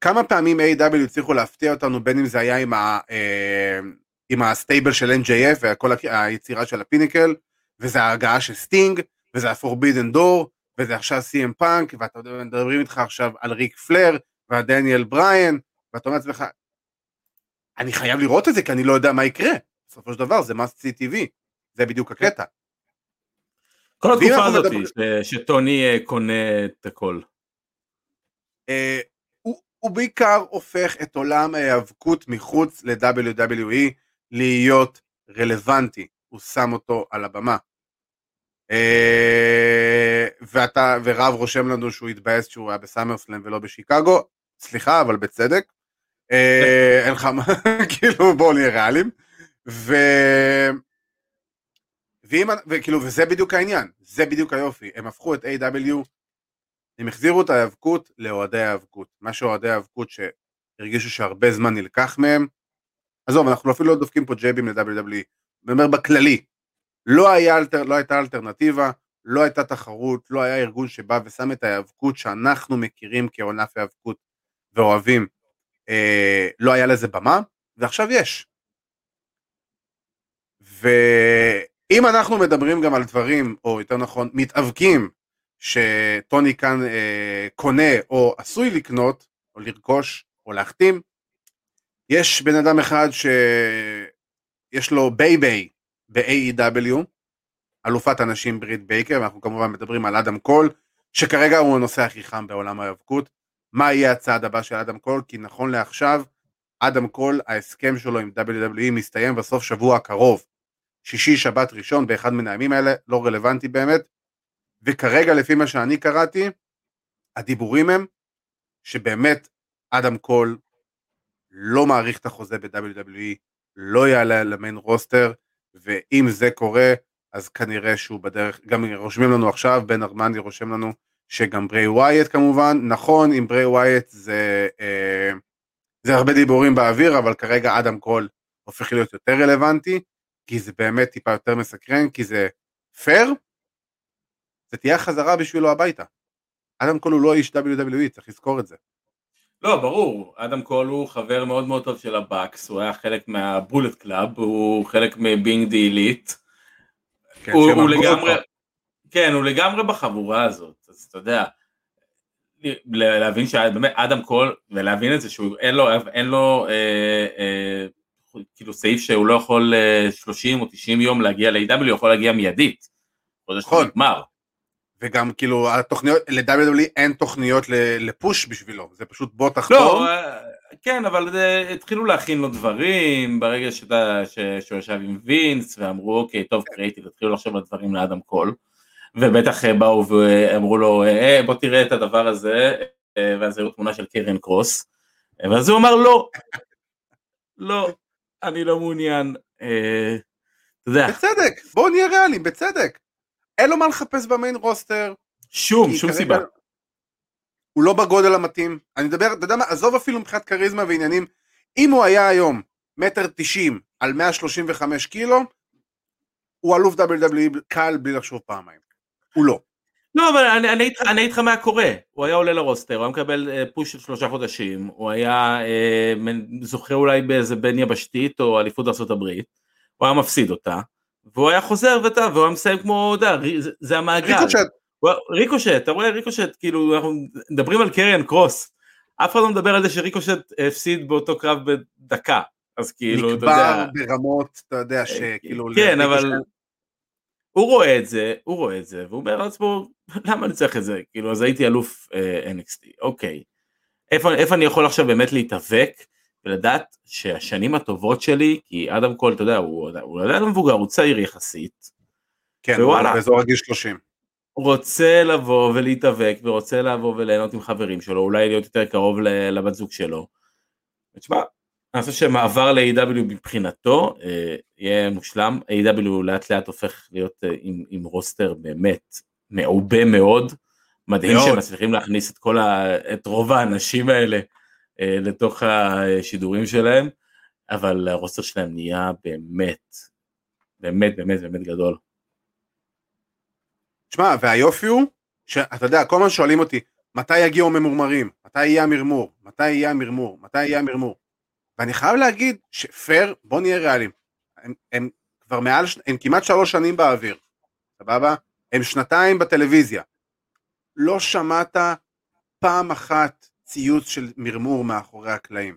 כמה פעמים AEW הצליחו להפתיע אותנו, בין אם זה היה עם, ה, אה, עם ה-stable של MJF וכל היצירה של ה-Pinnacle, וזה ההגעה של סטינג, וזה ה-Forbidden Door, וזה עכשיו CM פאנק, ואתה יודע, מדברים איתך עכשיו על ריק פלייר, ועל דניאל בריאן, ואתה אומר לעצמך, אני חייב לראות את זה כי אני לא יודע מה יקרה. בסופו של דבר זה must see TV, זה בדיוק הקטע. כל התקופה הזאת מדבר... שטוני אה, קונה את הכל. הוא, הוא בעיקר הופך את עולם ההיאבקות מחוץ ל-WWE להיות רלוונטי, הוא שם אותו על הבמה. אה, ואתה, ורב רושם לנו שהוא התבאס שהוא היה בסאמרסלאם ולא בשיקגו, סליחה, אבל בצדק. אה, [laughs] אין לך מה, [laughs] כאילו בואו נהיה ריאליים. ו... ואם, וכאילו, וזה בדיוק העניין, זה בדיוק היופי, הם הפכו את A.W, הם החזירו את ההיאבקות לאוהדי ההיאבקות, מה שאוהדי ההיאבקות שהרגישו שהרבה זמן נלקח מהם, עזוב, אנחנו אפילו לא דופקים פה ג'ייבים ל-WWE, אני אומר בכללי, לא, היה, לא הייתה אלטרנטיבה, לא הייתה תחרות, לא היה ארגון שבא ושם את ההיאבקות שאנחנו מכירים כעונף היאבקות ואוהבים, אה, לא היה לזה במה, ועכשיו יש. ואם אנחנו מדברים גם על דברים, או יותר נכון, מתאבקים, שטוני כאן אה, קונה או עשוי לקנות, או לרכוש, או להחתים, יש בן אדם אחד שיש לו ביי ביי ב-AEW, אלופת הנשים ברית בייקר, ואנחנו כמובן מדברים על אדם קול, שכרגע הוא הנושא הכי חם בעולם ההיאבקות. מה יהיה הצעד הבא של אדם קול? כי נכון לעכשיו, אדם קול, ההסכם שלו עם WWE מסתיים בסוף שבוע הקרוב. שישי, שבת, ראשון, באחד מן הימים האלה, לא רלוונטי באמת. וכרגע, לפי מה שאני קראתי, הדיבורים הם שבאמת אדם קול לא מעריך את החוזה ב-WWE, לא יעלה ל-main roster, ואם זה קורה, אז כנראה שהוא בדרך, גם רושמים לנו עכשיו, בן ארמנדי רושם לנו שגם בריי ווייאט כמובן, נכון, עם בריי ווייאט זה, אה, זה הרבה דיבורים באוויר, אבל כרגע אדם קול הופך להיות יותר רלוונטי, כי זה באמת טיפה יותר מסקרן, כי זה פייר, זה תהיה החזרה בשבילו הביתה. אדם קול הוא לא איש WWE, צריך לזכור את זה. לא, ברור, אדם קול הוא חבר מאוד מאוד טוב של ה-Bucks, הוא היה חלק מה-Bullet Club, הוא חלק מ-Being The Elite. כן, הוא, שהם הוא הרגו לגמרי, אותו. כן, הוא לגמרי בחבורה הזאת, אז אתה יודע, להבין שבאמת אדם קול, ולהבין את זה שהוא אין לו, אין לו אה, אה, כאילו סעיף שהוא לא יכול אה, 30 או 90 יום להגיע ל-AEW, הוא יכול להגיע מיידית. נכון. נגמר. וגם כאילו התוכניות, ל-WWE אין תוכניות ל-push בשבילו, זה פשוט בוא תחתום. לא, אה, כן, אבל זה, התחילו להכין לו דברים, ברגע שאתה, ש, שהוא ישב עם וינס, ואמרו, אוקיי, טוב, קריאיטי, תתחילו לחשוב על דברים לאדם קול, ובטח אה, באו ואמרו לו, אה, בוא תראה את הדבר הזה, אה, ואז הראו תמונה של קרן קרוס, אה, ואז הוא אמר, לא, לא, אני לא מעוניין, אה, אתה יודע, בצדק, בואו נהיה ריאליים, בצדק. אין לו מה לחפש במיין רוסטר. שום, שום סיבה. הוא לא בגודל המתאים. אני מדבר, אתה יודע מה, עזוב אפילו מבחינת כריזמה ועניינים, אם הוא היה היום מטר תשעים על 135 קילו, הוא אלוף WWE קל בלי לחשוב פעמיים. הוא לא. לא, אבל אני, אני איתך מה קורה, הוא היה עולה לרוסטר, הוא היה מקבל אה, פוש של שלושה חודשים, הוא היה אה, זוכה אולי באיזה בין יבשתית או אליפות ארה"ב, הוא היה מפסיד אותה, והוא היה חוזר ואתה, והוא היה מסיים כמו, אתה יודע, זה, זה המעגל. ריקושט, ריקושט, אתה רואה ריקושט, כאילו אנחנו מדברים על קריאן קרוס, אף אחד לא מדבר על זה שריקושט הפסיד באותו קרב בדקה, אז כאילו, אתה נקבר יודע, ברמות, אתה יודע, שכאילו... כן, אבל הוא רואה את זה, הוא רואה את זה, והוא אומר לעצמו, למה אני צריך את זה? כאילו, אז הייתי אלוף אה, NXT, אוקיי. איפה, איפה אני יכול עכשיו באמת להתאבק ולדעת שהשנים הטובות שלי, כי אדם קול, אתה יודע, הוא, הוא עדיין מבוגר, הוא צעיר יחסית, כן, הוא ווואלה. באזור הגיל 30. רוצה לבוא ולהתאבק ורוצה לבוא וליהנות עם חברים שלו, אולי להיות יותר קרוב לבת זוג שלו. תשמע, אני חושב שמעבר ל-AW מבחינתו אה, יהיה מושלם, A.W. לאט לאט הופך להיות אה, עם, עם רוסטר באמת מעובה מאוד, מדהים מאוד. שהם מצליחים להכניס את כל ה... את רוב האנשים האלה לתוך השידורים שלהם, אבל הרוסטר שלהם נהיה באמת, באמת באמת באמת גדול. תשמע, והיופי הוא, שאתה יודע, כל הזמן שואלים אותי, מתי יגיעו הממורמרים? מתי יהיה המרמור? מתי יהיה המרמור? מתי יהיה המרמור? ואני חייב להגיד שפייר, בוא נהיה ריאליים, הם, הם כבר מעל, הם כמעט שלוש שנים באוויר, סבבה? הם שנתיים בטלוויזיה. לא שמעת פעם אחת ציוץ של מרמור מאחורי הקלעים.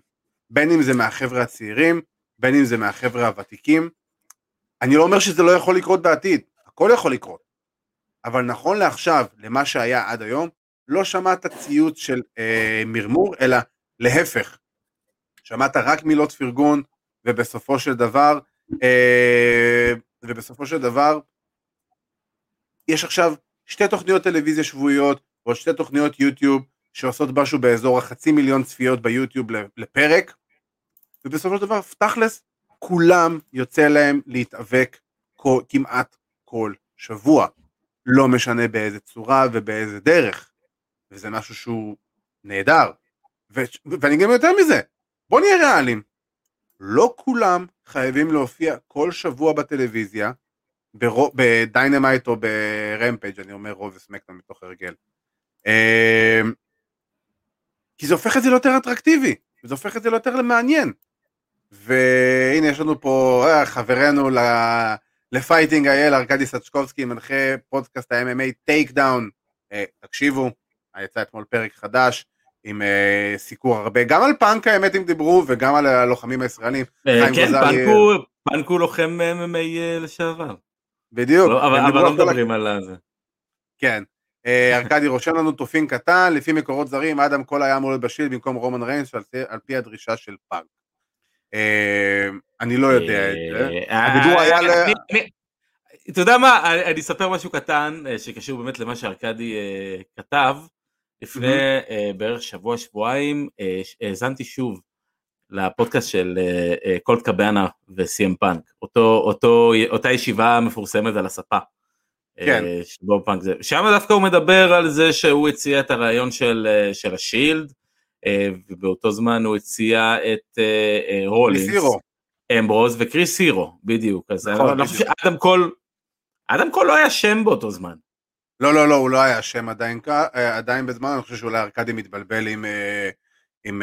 בין אם זה מהחבר'ה הצעירים, בין אם זה מהחבר'ה הוותיקים. אני לא אומר שזה לא יכול לקרות בעתיד, הכל יכול לקרות. אבל נכון לעכשיו, למה שהיה עד היום, לא שמעת ציוץ של אה, מרמור, אלא להפך. שמעת רק מילות פרגון, ובסופו של דבר, אה, ובסופו של דבר, יש עכשיו שתי תוכניות טלוויזיה שבועיות, ועוד שתי תוכניות יוטיוב, שעושות משהו באזור החצי מיליון צפיות ביוטיוב לפרק, ובסופו של דבר, תכלס, כולם יוצא להם להתאבק כל, כמעט כל שבוע. לא משנה באיזה צורה ובאיזה דרך, וזה משהו שהוא נהדר. ו- ואני גם יותר מזה, בוא נהיה ריאליים, לא כולם חייבים להופיע כל שבוע בטלוויזיה, ב Dynamite או ב Rampage, אני אומר רו וסמקדאון מתוך הרגל. כי זה הופך את זה ליותר אטרקטיבי, זה הופך את זה ליותר מעניין. והנה יש לנו פה אה, חברנו ל... ל Fighting אייל, ארכדי סצ'קובסקי, מנחה פודקאסט ה-MMA Takedown. אה, תקשיבו, יצא אתמול פרק חדש עם אה, סיקור הרבה, גם על פאנק האמת הם דיברו וגם על הלוחמים הישראלים. אה, כן, פאנק הוא- פאנק הוא לוחם MMA אה, לשעבר. בדיוק. לא, אבל אבל לא מדברים על זה. כן. אה, [laughs] ארכדי רושם לנו תופין קטן, לפי מקורות זרים, אדם קול היה אמור להיות בשילד במקום רומן ריינס, על פי- הדרישה של פאנק. אה, אני לא יודע את זה. אה, הדיבור היה ל- אתה יודע מה, אני אספר משהו קטן אה, שקשור באמת למה שארכדי אה, כתב. לפני אה, בערך שבוע שבועיים אה, ש- האזנתי שוב לפודקאסט של אה, אה, קולט קבאנה וסי.אם פאנק, אותה ישיבה מפורסמת על הספה. אה, כן. פאנק זה. שם דווקא הוא מדבר על זה שהוא הציע את הרעיון של, אה, של השילד, אה, ובאותו זמן הוא הציע את אה, אה, רולינס. אמברוז וקריס הירו, בדיוק. אז נכון, אני חושב בדיוק. שאדם קול, אדם קול לא היה שם באותו זמן. לא, לא, לא, הוא לא היה שם עדיין, אה, עדיין בזמן, אני חושב שאולי ארקדי מתבלבל עם, אה, עם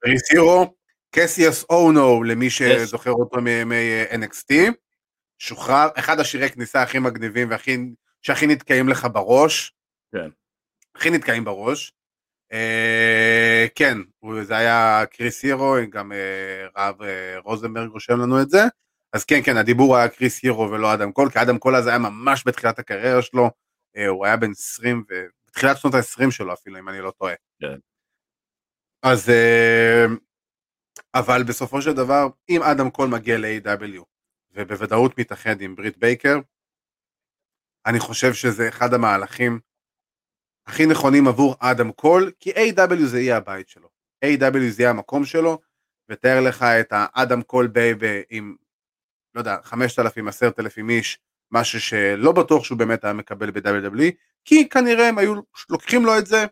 קריס הירו. קסיוס אונו, למי שזוכר אותו מימי NXT, שוחרר, אחד השירי כניסה הכי מגניבים והכי, שהכי נתקעים לך בראש. כן. הכי נתקעים בראש. אה, כן, זה היה קריס הירו, גם אה, רב אה, רוזנברג רושם לנו את זה. אז כן, כן, הדיבור היה קריס הירו ולא אדם קול, כי אדם קול אז היה ממש בתחילת הקריירה שלו, אה, הוא היה בן 20, בתחילת שנות ה-20 שלו אפילו, אם אני לא טועה. כן. אז, אה, אבל בסופו של דבר, אם אדם קול מגיע ל-AEW, ובוודאות מתאחד עם ברית בייקר, אני חושב שזה אחד המהלכים הכי נכונים עבור אדם קול, כי A.E.W. זה יהיה הבית שלו. A.E.W. זה יהיה המקום שלו, ותאר לך את האדם קול baby עם, לא יודע, 5,000, 10,000 איש, משהו שלא בטוח שהוא באמת היה מקבל ב-WWE, כי כנראה הם היו לוקחים לו את זה,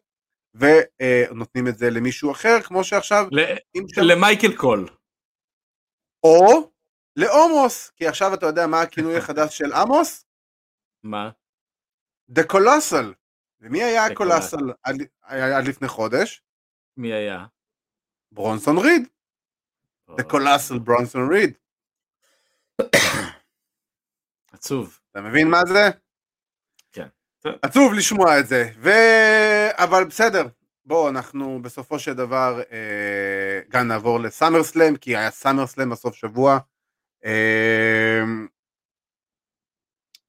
ונותנים את זה למישהו אחר, כמו שעכשיו... למייקל קול. או לעומוס, כי עכשיו אתה יודע מה הכינוי החדש של עמוס? מה? The Colossal. ומי היה הקולאסל עד, עד לפני חודש? מי היה? ברונסון ריד. The Colossal ברונסון ריד. עצוב. אתה מבין מה זה? כן. עצוב לשמוע את זה, ו... אבל בסדר, בואו אנחנו בסופו של דבר אה, גם נעבור לסאמר סלאם, כי היה סאמר סלאם בסוף שבוע. אה,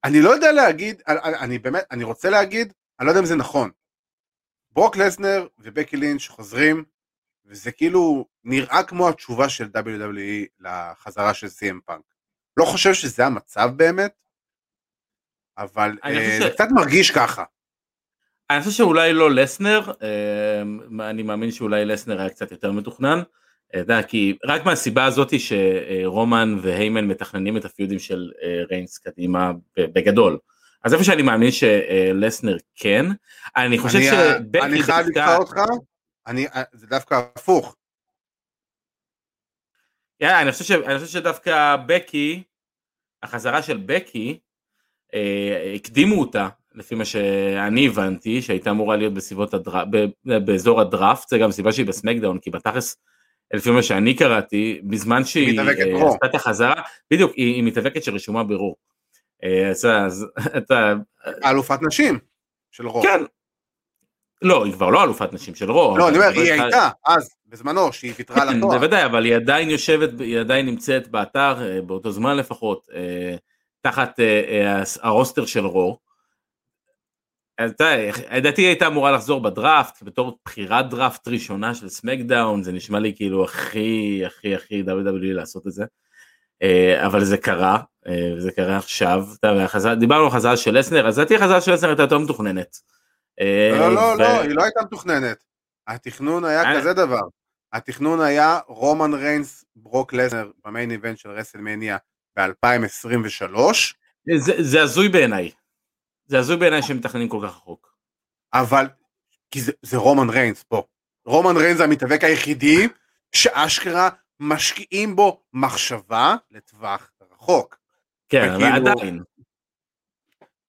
אני לא יודע להגיד, אני, אני באמת, אני רוצה להגיד אני לא יודע אם זה נכון. ברוק לסנר ובקי לינץ' חוזרים, וזה כאילו נראה כמו התשובה של WWE לחזרה של CM פאנק. לא חושב שזה המצב באמת, אבל אה, ש... זה קצת מרגיש ככה. אני חושב שאולי לא לסנר, אה, אני מאמין שאולי לסנר היה קצת יותר מתוכנן, אתה יודע, כי רק מהסיבה הזאתי שרומן והיימן מתכננים את הפיודים של אה, ריינס קדימה בגדול. אז איפה שאני מאמין שלסנר כן, אני חושב שבקי אני חייב לקרוא אותך, אני, זה דווקא הפוך. Yeah, אני, חושב ש, אני חושב שדווקא בקי, החזרה של בקי, אה, הקדימו אותה, לפי מה שאני הבנתי, שהייתה אמורה להיות בסביבות הדרפ, באזור הדראפט, זה גם סיבה שהיא בסמקדאון, כי בתכלס, לפי מה שאני קראתי, בזמן שהיא אה, עשתה את החזרה, בדיוק, היא, מתאבקת שרשומה ברור. אה, אז אתה... אלופת נשים של רו. כן. לא, היא כבר לא אלופת נשים של רו. לא, אני אומר, היא הייתה אז, בזמנו, שהיא ויתרה על התואר. בוודאי, אבל היא עדיין יושבת, היא עדיין נמצאת באתר, אה, באותו זמן לפחות, תחת הרוסטר של רו. לדעתי היא הייתה אמורה לחזור בדראפט, בתור בחירת דראפט ראשונה של סמקדאון, זה נשמע לי כאילו הכי הכי הכי WWE לעשות את זה. אה, אבל זה קרה, אה, וזה קרה עכשיו, דיברנו על חזרה של לסנר, אז לדעתי החזרה של לסנר הייתה יותר מתוכננת. אה, לא, לא, לא, היא לא הייתה מתוכננת. התכנון היה כזה דבר, התכנון היה רומן ריינס, ברוק לסנר ב main event של רסלמניה ב-2023. זה הזוי בעיניי. זה הזוי בעיניי שהם מתכננים כל כך רחוק. אבל, כי זה, זה רומן ריינס פה. רומן ריינס זה המתאבק היחידי שאשכרה משקיעים בו מחשבה לטווח רחוק. כן, וכאילו... ועדיין.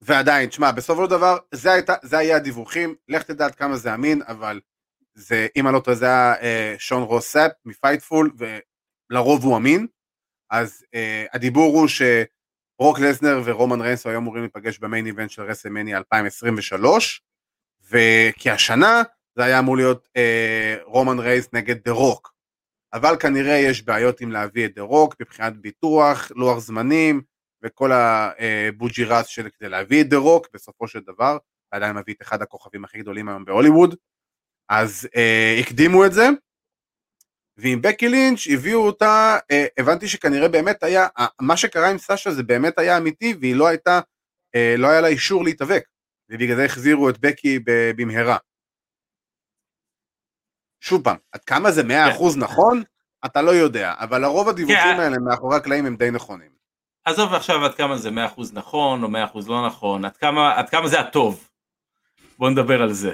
ועדיין, תשמע, בסופו של דבר, זה, הייתה, זה היה הדיווחים, לך תדע עד כמה זה אמין, אבל זה, אם אני לא טועה, זה היה אה, שון רוסאפ מפייטפול, ולרוב הוא אמין, אז אה, הדיבור הוא שברוק לסנר ורומן ריינס היו אמורים להיפגש ב main event של רסלמניה 2023, וכי השנה זה היה אמור להיות אה, רומן ריינס נגד דה רוק, אבל כנראה יש בעיות עם להביא את דה רוק מבחינת ביטוח, לוח זמנים וכל הבוג'ירס של כדי להביא את דה רוק בסופו של דבר, עדיין מביא את אחד הכוכבים הכי גדולים היום בהוליווד, אז אה, הקדימו את זה, ועם בקי לינץ' הביאו אותה, אה, הבנתי שכנראה באמת היה, מה שקרה עם סאשה זה באמת היה אמיתי והיא לא הייתה, אה, לא היה לה אישור להתאבק, ובגלל זה החזירו את בקי במהרה. שוב פעם, עד כמה זה 100% כן. נכון? אתה לא יודע, אבל לרוב הדיווחים כן. האלה מאחורי הקלעים הם די נכונים. עזוב עכשיו עד כמה זה 100% נכון או 100% לא נכון, עד כמה, עד כמה זה הטוב. בוא נדבר על זה.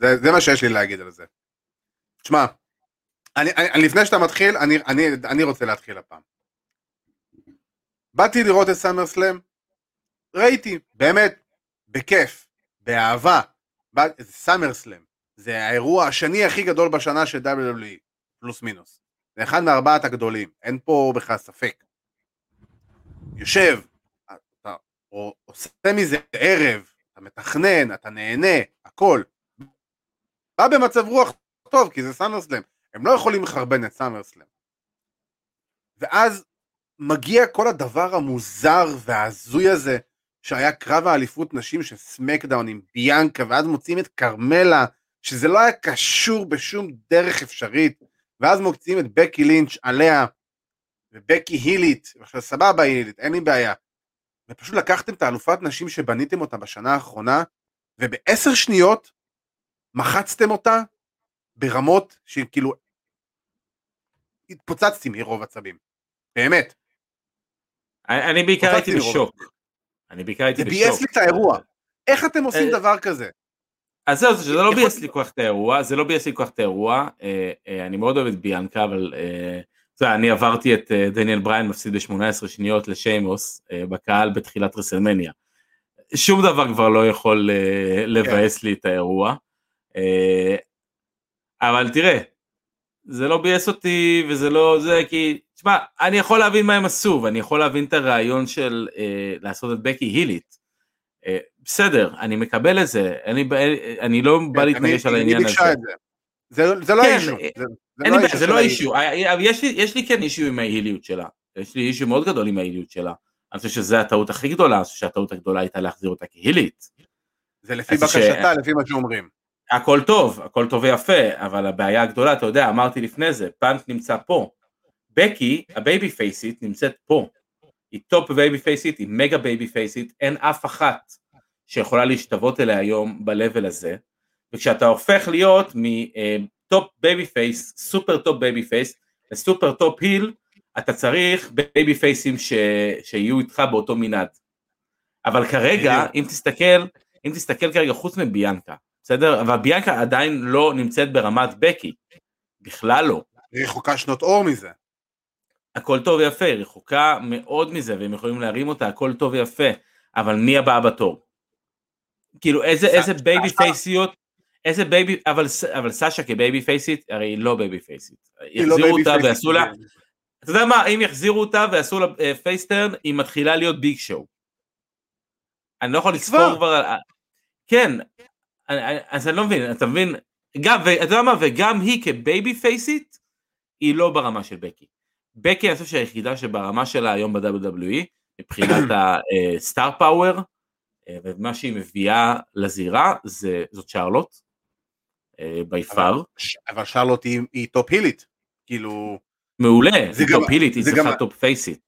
זה, זה מה שיש לי להגיד על זה. תשמע, אני, אני, לפני שאתה מתחיל, אני, אני, אני רוצה להתחיל הפעם. באתי לראות את סאמר סלאם, ראיתי, באמת, בכיף, באהבה. סאמר סלאם. זה האירוע השני הכי גדול בשנה של WWE, פלוס מינוס. זה אחד מארבעת הגדולים, אין פה בכלל ספק. יושב, אתה עושה מזה ערב, אתה מתכנן, אתה נהנה, הכל. בא במצב רוח טוב, כי זה סאמרסלאם. הם לא יכולים לחרבן את סאמרסלאם. ואז מגיע כל הדבר המוזר וההזוי הזה, שהיה קרב האליפות נשים של סמקדאון עם ביאנקה, ואז מוצאים את כרמלה, שזה לא היה קשור בשום דרך אפשרית, ואז מוצאים את בקי לינץ' עליה, ובקי הילית, עכשיו סבבה הילית, אין לי בעיה. ופשוט לקחתם את האלופת נשים שבניתם אותה בשנה האחרונה, ובעשר שניות מחצתם אותה ברמות שכאילו התפוצצתי מרוב עצבים, באמת. אני בעיקר הייתי בשוק. אני בעיקר הייתי בשוק. זה ביאס לי את האירוע. איך אתם עושים אה, דבר כזה? אז זהו, זה לא ביאס לי כל כך את האירוע, זה לא ביאס לי כל כך את האירוע, אה, אה, אני מאוד אוהב את ביאנקה, אבל אני עברתי את דניאל בריין מפסיד ב-18 שניות לשיימוס בקהל בתחילת רסלמניה. שום דבר כבר לא יכול לבאס לי את האירוע. אבל תראה, זה לא ביאס אותי וזה לא זה כי, תשמע, אני יכול להבין מה הם עשו ואני יכול להבין את הרעיון של אה, לעשות את בקי הילית. אה, בסדר, אני מקבל את זה, אני, אני לא בא כן, להתנגש על העניין הזה. זה, זה לא כן, issue. אה, זה, זה לא, זה לא issue, אה, יש יש לי כן issue עם ההיליות שלה, יש לי issue מאוד גדול עם ההיליות שלה. אני חושב שזו הטעות הכי גדולה, אני חושב שהטעות הגדולה הייתה להחזיר אותה כהילית. זה לפי בקשתה, ש... לפי מה שאומרים. הכל טוב, הכל טוב ויפה, אבל הבעיה הגדולה, אתה יודע, אמרתי לפני זה, פאנק נמצא פה. בקי, ה babyפייסית, נמצאת פה. היא top babyפייסית, היא mega babyפייסית, אין אף אחת שיכולה להשתוות אליה היום ב-level הזה, וכשאתה הופך להיות מ top babyface, super top babyface, ל super top heel, אתה צריך babyfaceים ש... שיהיו איתך באותו מנעד. אבל כרגע, אם תסתכל, אם תסתכל כרגע חוץ מביאנקה, בסדר? אבל ביאנקה עדיין לא נמצאת ברמת בקי, בכלל לא. היא רחוקה שנות אור מזה. הכל טוב ויפה, היא רחוקה מאוד מזה, והם יכולים להרים אותה, הכל טוב ויפה, אבל מי הבאה בתור? כאילו איזה, איזה baby פייסיות, איזה baby, אבל, אבל סאשה כ baby פייסית, הרי היא לא baby פייסית. לא baby אותה ועשו לה, אתה יודע מה, אם יחזירו אותה ועשו לה face turn, אה, היא מתחילה להיות Big Show. אני לא יכול לספור כבר, כן, אז אני לא מבין, אתה מבין, גם, ואתה יודע מה, וגם היא כ baby פייסית, היא לא ברמה של בקי. בקי אני חושב שהיחידה שברמה שלה היום ב-WWE, מבחינת ה star power, אה, ומה שהיא מביאה לזירה, זה, זאת שרלוט, by אה, far. אבל שרלוט היא, היא top הילית, כאילו... מעולה, זה top הילית, היא צריכה top פייסית.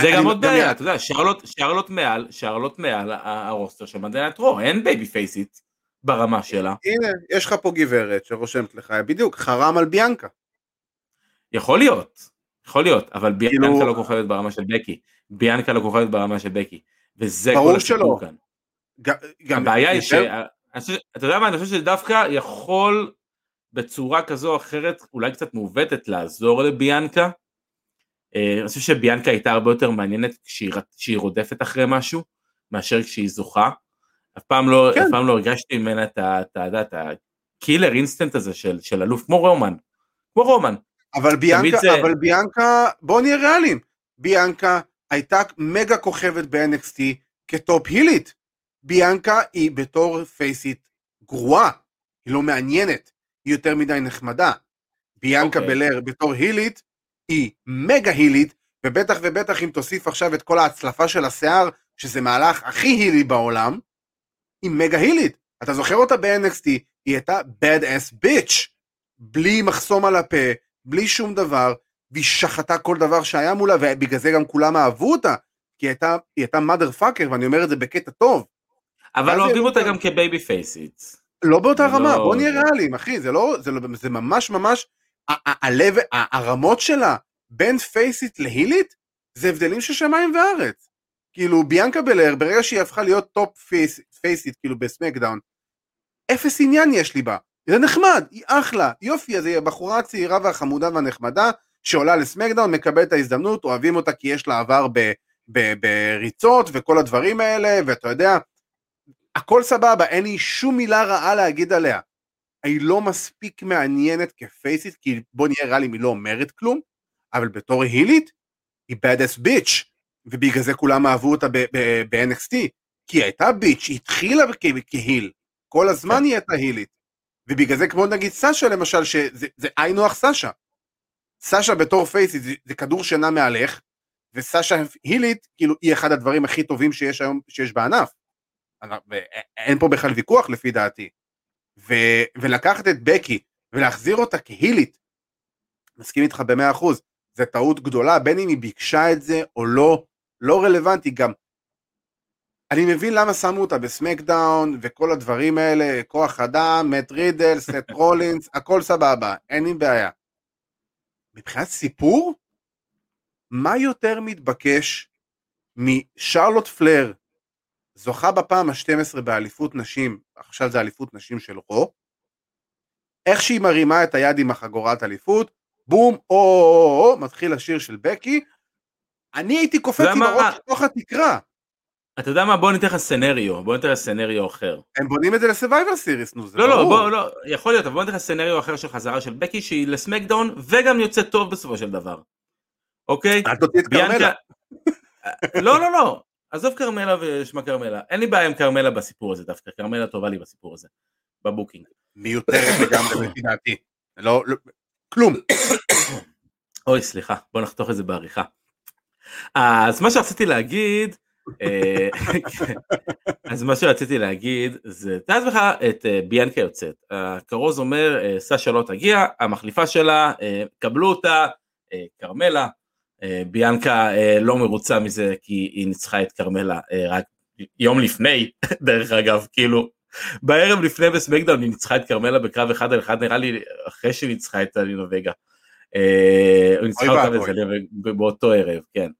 זה גם עוד בעיה, אתה יודע, שרלוט מעל, שרלוט מעל הרוסטר של Monday Night Raw, אין baby פייסית ברמה שלה. הנה, יש לך פה גברת שרושמת לך, בדיוק, חרם על ביאנקה. יכול להיות, יכול להיות, אבל ביאנקה כאילו- לא כוכבת ברמה של בקי, ביאנקה לא כוכבת ברמה של בקי, וזה כל הסיפור כאן. הבעיה היא ש... אתה יודע מה, אני חושב שדווקא יכול בצורה כזו או אחרת, אולי קצת מעוותת, לעזור לביאנקה, אני חושב שביאנקה הייתה הרבה יותר מעניינת כשהיא, כשהיא רודפת אחרי משהו, מאשר כשהיא זוכה. אף פעם לא, כן. אף פעם לא הרגשתי ממנה. את ה killer instinct הזה של, של אלוף, כמו רומן. כמו רומן. אבל ביאנקה, זה... אבל ביאנקה, בוא נהיה ריאליים. ביאנקה הייתה מגה כוכבת ב-NXT כ top הילית. ביאנקה היא בתור פייסית גרועה, היא לא מעניינת, היא יותר מדי נחמדה. ביאנקה okay. אוקיי. בלר בתור הילית היא מגה הילית, ובטח ובטח אם תוסיף עכשיו את כל ההצלפה של השיער, שזה מהלך הכי הילי בעולם, היא מגה הילית. אתה זוכר אותה ב-NXT, היא הייתה bad ass bitch, בלי מחסום על הפה, בלי שום דבר, והיא שחטה כל דבר שהיה מולה, ובגלל זה גם כולם אהבו אותה, כי היא הייתה, היא הייתה mother fucker, ואני אומר את זה בקטע טוב. אבל אוהבים אותה גם כבייבי פייסית. לא באותה רמה, לא... בוא נהיה ריאליים, אחי, זה לא, זה, לא, זה ממש ממש הלב, הרמות שלה בין פייסית להילית, זה הבדלים של שמיים וארץ. כאילו ביאנקה בלר, ברגע שהיא הפכה להיות top face, פייסית, כאילו ב SmackDown, אפס עניין יש לי בה. זה נחמד, היא אחלה, יופי, אז היא הבחורה הצעירה והחמודה והנחמדה, שעולה ל SmackDown, מקבלת את ההזדמנות, אוהבים אותה כי יש לה עבר בריצות וכל הדברים האלה, ואתה יודע, הכל סבבה, אין לי שום מילה רעה להגיד עליה. היא לא מספיק מעניינת כפייסיס, כי בוא נהיה ריאליים, היא לא אומרת כלום, אבל בתור הילית, היא bad ass bitch, ובגלל זה כולם אהבו אותה ב-NXT, כי היא הייתה ביץ', היא התחילה כהיל, כל הזמן כן. היא הייתה הילית, ובגלל זה כמו נגיד סאשה למשל, שזה היינו הך סאשה. סאשה בתור פייסיס זה, זה כדור שינה מעליך, וסאשה הילית, כאילו היא אחד הדברים הכי טובים שיש היום, שיש בענף. אין פה בכלל ויכוח לפי דעתי. ו, ולקחת את בקי ולהחזיר אותה כהילית, מסכים איתך במאה אחוז, זה טעות גדולה, בין אם היא ביקשה את זה או לא, לא רלוונטי גם. אני מבין למה שמו אותה בסמקדאון וכל הדברים האלה, כוח אדם, מט רידל, סט רולינס, הכל סבבה, אין לי בעיה. מבחינת סיפור, מה יותר מתבקש משרלוט פלר, זוכה בפעם ה-12 באליפות נשים, עכשיו זה אליפות נשים של רו, איך שהיא מרימה את היד עם החגורת אליפות, בום, או, או, או, מתחיל השיר של בקי, אני הייתי קופץ עם הראש לתוך התקרה. אתה יודע מה, בוא ניתן לך סנריו, בוא ניתן לך סנריו אחר. הם בונים את זה לסווייבר סיריס, נו, זה לא, לא ברור. לא, לא, לא, יכול להיות, אבל בוא ניתן לך סנריו אחר של חזרה של בקי, שהיא לסמקדאון, וגם יוצא טוב בסופו של דבר. אוקיי? אל תוציא את כרמלה. [laughs] לא, לא, לא, עזוב כרמלה ושמה כרמלה, אין לי בעיה עם כרמלה בסיפור הזה דווקא, כרמלה טובה לי בסיפור הזה, בבוקינג. מיותרת לגמרי לפי דעתי. לא, לא, כלום. [coughs] אוי, סליחה, בוא נחתוך את זה בעריכה. אז מה שרציתי להגיד, אה, [laughs] אז מה שרציתי להגיד זה תאר לעצמך את אה, ביאנקה יוצאת, הכרוז אומר אה, סשה לא תגיע, המחליפה שלה, קבלו אותה, כרמלה, ביאנקה לא מרוצה מזה כי היא ניצחה את כרמלה רק יום לפני, [laughs] דרך אגב, כאילו בערב לפני בסמקדאון היא ניצחה את כרמלה בקרב אחד על אחד נראה לי אחרי שהיא ניצחה את אלינה וגה. היא ניצחה אותה באותו ערב, כן.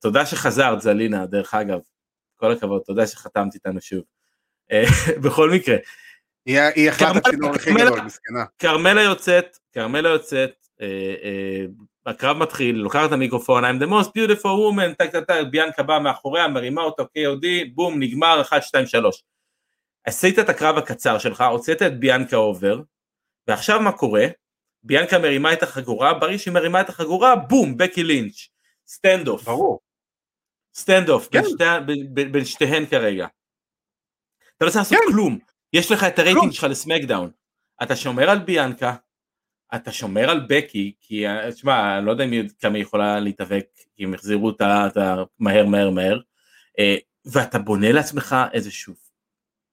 תודה שחזרת זלינה דרך אגב, כל הכבוד, תודה שחתמת איתנו שוב. [laughs] בכל מקרה. היא אחת הצינור הכי גדול, מסכנה. כרמלה יוצאת, כרמלה יוצאת, הקרב מתחיל, לוקחת את המיקרופון, I'm the most beautiful woman, טק טק טק, ביאנקה באה מאחוריה, מרימה אותו KOD, בום, נגמר, 1, 2, 3. עשית את הקרב הקצר שלך, הוצאת את ביאנקה over, ועכשיו מה קורה? ביאנקה מרימה את החגורה, ברגע שהיא מרימה את החגורה, בום, בקי לינץ'. stand off. ברור. stand off, כן. בין, בין שתיהן כרגע. אתה לא צריך לעשות כן. כלום, יש לך את הרייטינג שלך ל SmackDown. אתה שומר על ביאנקה, אתה שומר על בקי, כי תשמע, אני לא יודע כמה היא יכולה להתאבק, כי הם החזירו אותה מהר מהר מהר, אה, ואתה בונה לעצמך איזשהו,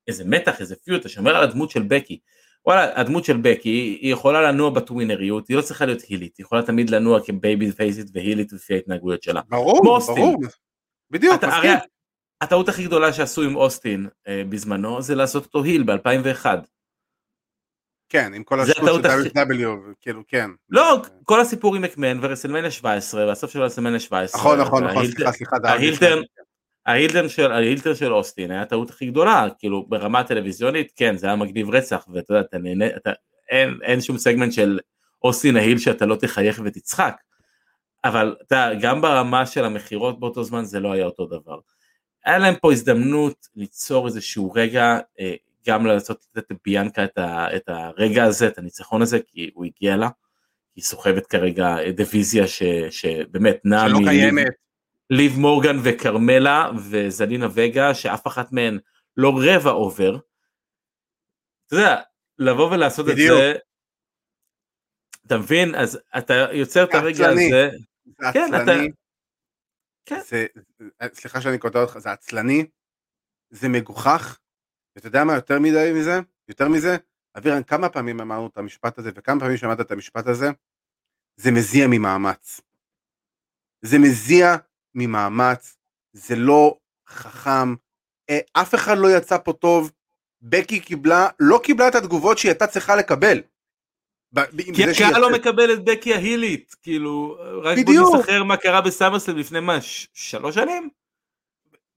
איזה מתח, איזה feud, אתה שומר על הדמות של בקי. וואלה, הדמות של בקי, היא יכולה לנוע בטווינריות, היא לא צריכה להיות הילית, היא יכולה תמיד לנוע כ baby פייסית והילית לפי ההתנהגויות שלה. ברור, ברור, בדיוק, אתה, מסכים. הטעות הכי גדולה שעשו עם אוסטין אה, בזמנו, זה לעשות אותו heel ב-2001. כן, עם כל השיטות של WW, כאילו, כן. לא, כל הסיפור עם מקמן WrestleMania 17, והסוף של רסלמניה 17. נכון, נכון, נכון, סליחה, סליחה. ההילטר של, ההילטר של אוסטין היה הטעות הכי גדולה, כאילו ברמה הטלוויזיונית, כן, זה היה מגניב רצח, ואתה יודע, אתה נהנה, אתה, אין, אין שום סגמנט של אוסטין ה heel שאתה לא תחייך ותצחק, אבל אתה, גם ברמה של המכירות באותו זמן זה לא היה אותו דבר. היה להם פה הזדמנות ליצור איזשהו רגע, אה, גם לעשות את ביאנקה את, ה, את הרגע הזה, את הניצחון הזה, כי הוא הגיע לה, היא סוחבת כרגע דיוויזיה ש, שבאמת נעה שלא קיימת. ליב מורגן וכרמלה וזלינה וגה שאף אחת מהן לא רבע אובר. אתה יודע, לבוא ולעשות בדיוק. את זה, אתה מבין? אז אתה יוצר את הרגע הזה. זה כן, עצלני. אתה... כן. זה, סליחה שאני קוטע אותך, זה עצלני, זה מגוחך, ואתה יודע מה יותר מדי מזה? יותר מזה? אבירן, כמה פעמים אמרנו את המשפט הזה, וכמה פעמים שמעת את המשפט הזה? זה מזיע ממאמץ. זה מזיע ממאמץ, זה לא חכם, אה, אף אחד לא יצא פה טוב, בקי קיבלה, לא קיבלה את התגובות שהיא הייתה צריכה לקבל. כי הקהל לא מקבל את בקי ההילית, כאילו, רק בוא נסחר מה קרה בסמרסלם לפני מה, שלוש שנים?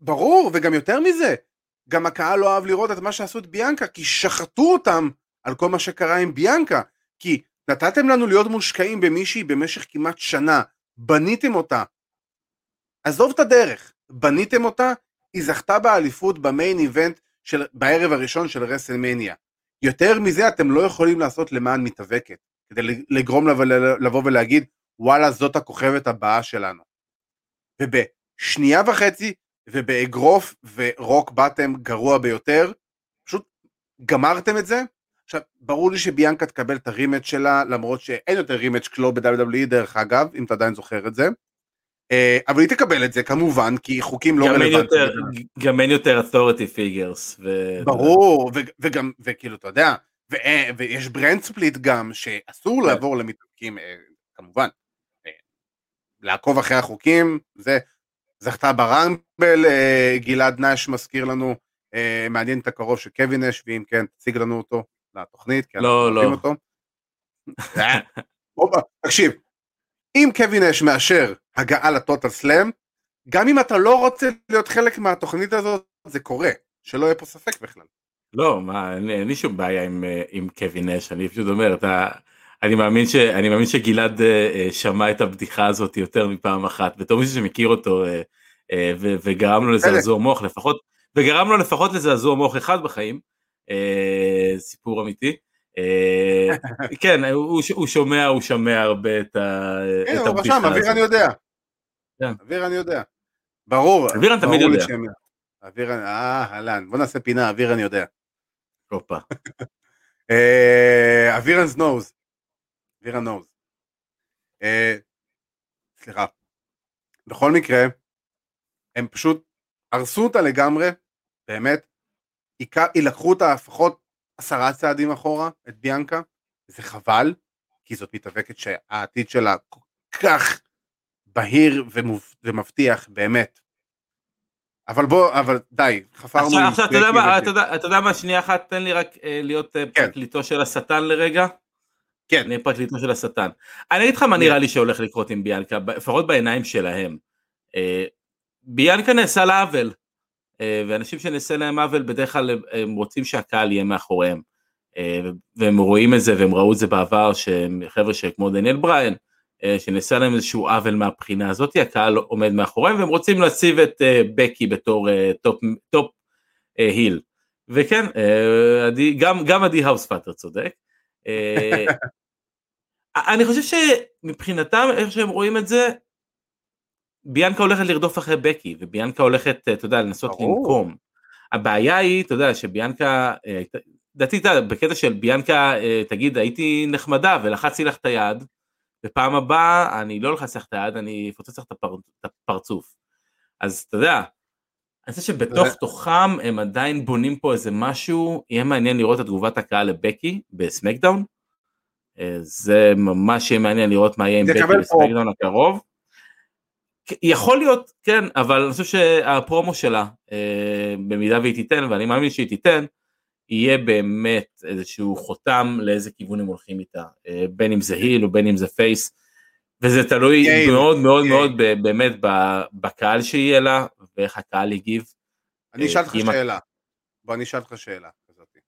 ברור, וגם יותר מזה, גם הקהל לא אהב לראות את מה שעשו את ביאנקה, כי שחטו אותם על כל מה שקרה עם ביאנקה, כי נתתם לנו להיות מושקעים במישהי במשך כמעט שנה, בניתם אותה, עזוב את הדרך, בניתם אותה, היא זכתה באליפות במיין איבנט של, בערב הראשון של רסלמניה. יותר מזה אתם לא יכולים לעשות למען מתאבקת, כדי לגרום לה לבוא ולהגיד, וואלה, זאת הכוכבת הבאה שלנו. ובשנייה וחצי, ובאגרוף ורוק באטם גרוע ביותר, פשוט גמרתם את זה. עכשיו, ברור לי שביאנקה תקבל את הרימץ' שלה, למרות שאין יותר רימץ' קלו ב-WWE דרך אגב, אם אתה עדיין זוכר את זה. אה, אבל היא תקבל את זה כמובן, כי חוקים לא רלוונטיים. גם אין יותר authority figures. ו... ברור, ו- וגם, וכאילו, אתה יודע, ו- ויש ברנד ספליט גם, שאסור כן. לעבור למתאבקים, אה, כמובן. אה, לעקוב אחרי החוקים, זה זכתה ברמבל, גלעד נש מזכיר לנו, מעניין את הקרוב של קווין נש, ואם כן, תציג לנו אותו לתוכנית, כי לא, לא. אותו. תקשיב, אם קווין אש מאשר הגעה לטוטל סלאם, גם אם אתה לא רוצה להיות חלק מהתוכנית הזאת, זה קורה, שלא יהיה פה ספק בכלל. לא, מה, אין, אין לי שום בעיה עם, אה, עם קווין אש, אני פשוט אומר, אתה, אני מאמין, ש, אני מאמין שגלעד uh, שמע את הבדיחה הזאת יותר מפעם אחת, בתור מישהו שמכיר אותו ו, וגרם לו לזעזוע מוח לפחות, וגרם לו לפחות לזעזוע מוח אחד בחיים, סיפור אמיתי. אה, [laughs] כן, הוא שומע, הוא שומע הרבה את הבדיחה הזאת. הנה, הוא רשם, אוויר אני יודע. כן. אוויר אני יודע. ברור. אוויר אני תמיד יודע. אוויר, אה, אהלן, בוא נעשה פינה, אוויר אני יודע. הופה. [laughs] אוויר אנד נוז. אוויר נוז. סליחה. בכל מקרה, הם פשוט הרסו אותה לגמרי, באמת. ייקחו אותה לפחות עשרה צעדים אחורה את ביאנקה, זה חבל, כי זאת מתאבקת שהעתיד שלה כל כך בהיר ומבטיח, באמת. אבל בוא, אבל די, חפרנו... עכשיו, יודע מה, אתה יודע מה, שנייה אחת, תן לי רק אה, להיות אה, כן. פרקליטו של השטן לרגע. כן. אני פרקליטו של השטן. אני אגיד לך מה נראה לי שהולך לקרות עם ביאנקה, לפחות בעיניים שלהם. אה, ביאנקה נעשה לה עוול. אה, ואנשים שנעשה להם עוול בדרך כלל הם רוצים שהקהל יהיה מאחוריהם. אה, והם רואים את זה והם ראו את זה בעבר שחבר'ה שכמו דניאל בריין שנעשה להם איזשהו עוול מהבחינה הזאת הקהל עומד מאחוריהם והם רוצים להציב את בקי בתור top, top heel וכן גם, גם עדי האוספאטר צודק אני חושב שמבחינתם איך שהם רואים את זה ביאנקה הולכת לרדוף אחרי בקי, וביאנקה הולכת, אתה יודע, לנסות לנקום. הבעיה היא, אתה יודע, שביאנקה, אה, לדעתי, בקטע של ביאנקה, אה, תגיד, הייתי נחמדה ולחצתי לך את היד, ופעם הבאה אני לא אלחץ לך את היד, אני אפוצץ לך את הפרצוף. אז אתה יודע, אני חושב שבתוך תוכם הם עדיין בונים פה איזה משהו, יהיה מעניין לראות את תגובת הקהל לבקי בסמקדאון. אה, זה ממש יהיה מעניין לראות מה יהיה עם בקי בסמקדאון הקרוב. יכול להיות, כן, אבל אני חושב שהפרומו שלה, אה, במידה והיא תיתן, ואני מאמין שהיא תיתן, יהיה באמת איזשהו חותם לאיזה כיוון הם הולכים איתה, אה, בין אם זה היל או בין אם זה פייס, וזה תלוי okay, מאוד מאוד okay. מאוד באמת בקהל שיהיה לה, ואיך הקהל יגיב. אני אשאל אותך שאלה, בוא אני אשאל אותך שאלה כזאת.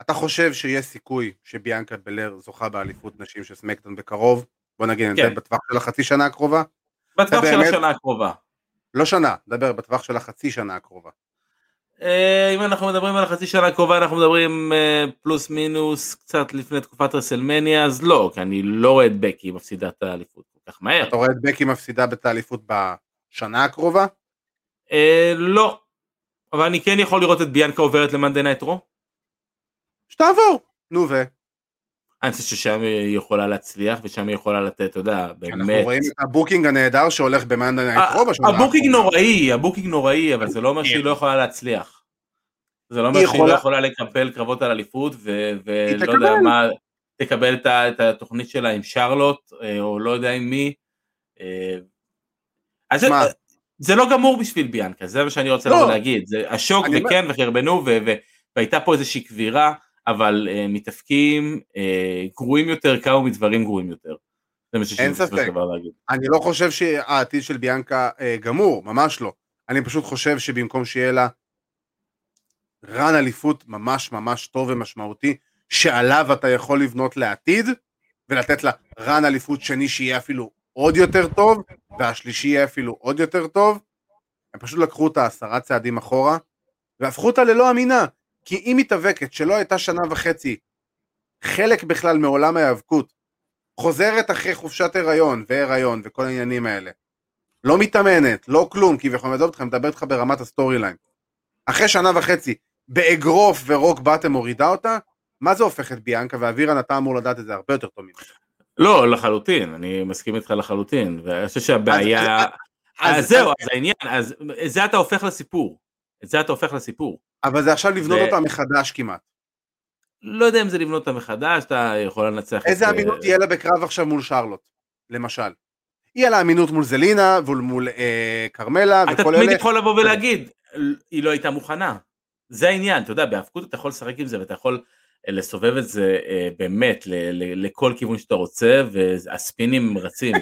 אתה חושב שיש סיכוי שביאנקה בלר זוכה באליפות נשים של סמקדון בקרוב? בוא נגיד, כן. נדבר בטווח של החצי שנה הקרובה. בטווח של באמת... השנה הקרובה. לא שנה, נדבר בטווח של החצי שנה הקרובה. אה, אם אנחנו מדברים על החצי שנה הקרובה אנחנו מדברים אה, פלוס מינוס קצת לפני תקופת רסלמניה אז לא כי אני לא רואה את בקי מפסידה את האליפות כל כך מהר. אתה רואה את בקי מפסידה את האליפות בשנה הקרובה? אה, לא. אבל אני כן יכול לראות את ביאנקה עוברת ל Monday Night Raw. שתעבור. נו ו... אני חושב ששם היא יכולה להצליח ושם היא יכולה לתת, אתה יודע, באמת. אנחנו רואים את ה booking הנהדר שהולך ב Monday Night Raw בשנה ה booking נוראי, ה booking נוראי, אבל זה לא אומר שהיא לא יכולה להצליח. זה לא אומר שהיא לא יכולה לקבל קרבות על אליפות, ולא יודע מה, תקבל את התוכנית שלה עם שרלוט, אה, או לא יודע עם מי. אה, אז זה לא גמור בשביל ביאנקה, זה מה שאני רוצה לא. להגיד. השוק וכן, וחרבנו, והייתה פה איזושהי קבירה. אבל uh, מתאפקים uh, גרועים יותר קרו מדברים גרועים יותר. זה מה שיש לי להגיד. אני לא חושב שהעתיד של ביאנקה uh, גמור, ממש לא. אני פשוט חושב שבמקום שיהיה לה רן אליפות ממש ממש טוב ומשמעותי, שעליו אתה יכול לבנות לעתיד, ולתת לה run אליפות שני שיהיה אפילו עוד יותר טוב, והשלישי יהיה אפילו עוד יותר טוב, הם פשוט לקחו אותה עשרה צעדים אחורה, והפכו אותה ללא אמינה, כי היא מתאבקת שלא הייתה שנה וחצי חלק בכלל מעולם ההיאבקות, חוזרת אחרי חופשת הריון והריון וכל העניינים האלה, לא מתאמנת, לא כלום, כביכול מדבר איתך, מדבר איתך ברמת ה storyline. אחרי שנה וחצי, באגרוף ו Rock Bottom מורידה אותה, מה זה הופך את ביאנקה, ואבירן אתה אמור לדעת את זה הרבה יותר טוב ממך. לא, לחלוטין, אני מסכים איתך לחלוטין, ואני חושב שהבעיה... אז, אז, אז זהו, אז העניין, אז זה אתה הופך לסיפור. את זה אתה הופך לסיפור. אבל זה עכשיו לבנות ו... אותה מחדש כמעט. לא יודע אם זה לבנות אותה מחדש, אתה יכול לנצח איזה את... אמינות תהיה לה בקרב עכשיו מול שרלוט, למשל? יהיה לה אמינות מול זלינה ומול אה, כרמלה וכל אלה. אתה תמיד יכול לבוא ולהגיד, היא לא הייתה מוכנה. זה העניין, אתה יודע, בהאבקות אתה יכול לשחק עם זה ואתה יכול אה, לסובב את זה אה, באמת ל- ל- לכל כיוון שאתה רוצה, והספינים רצים.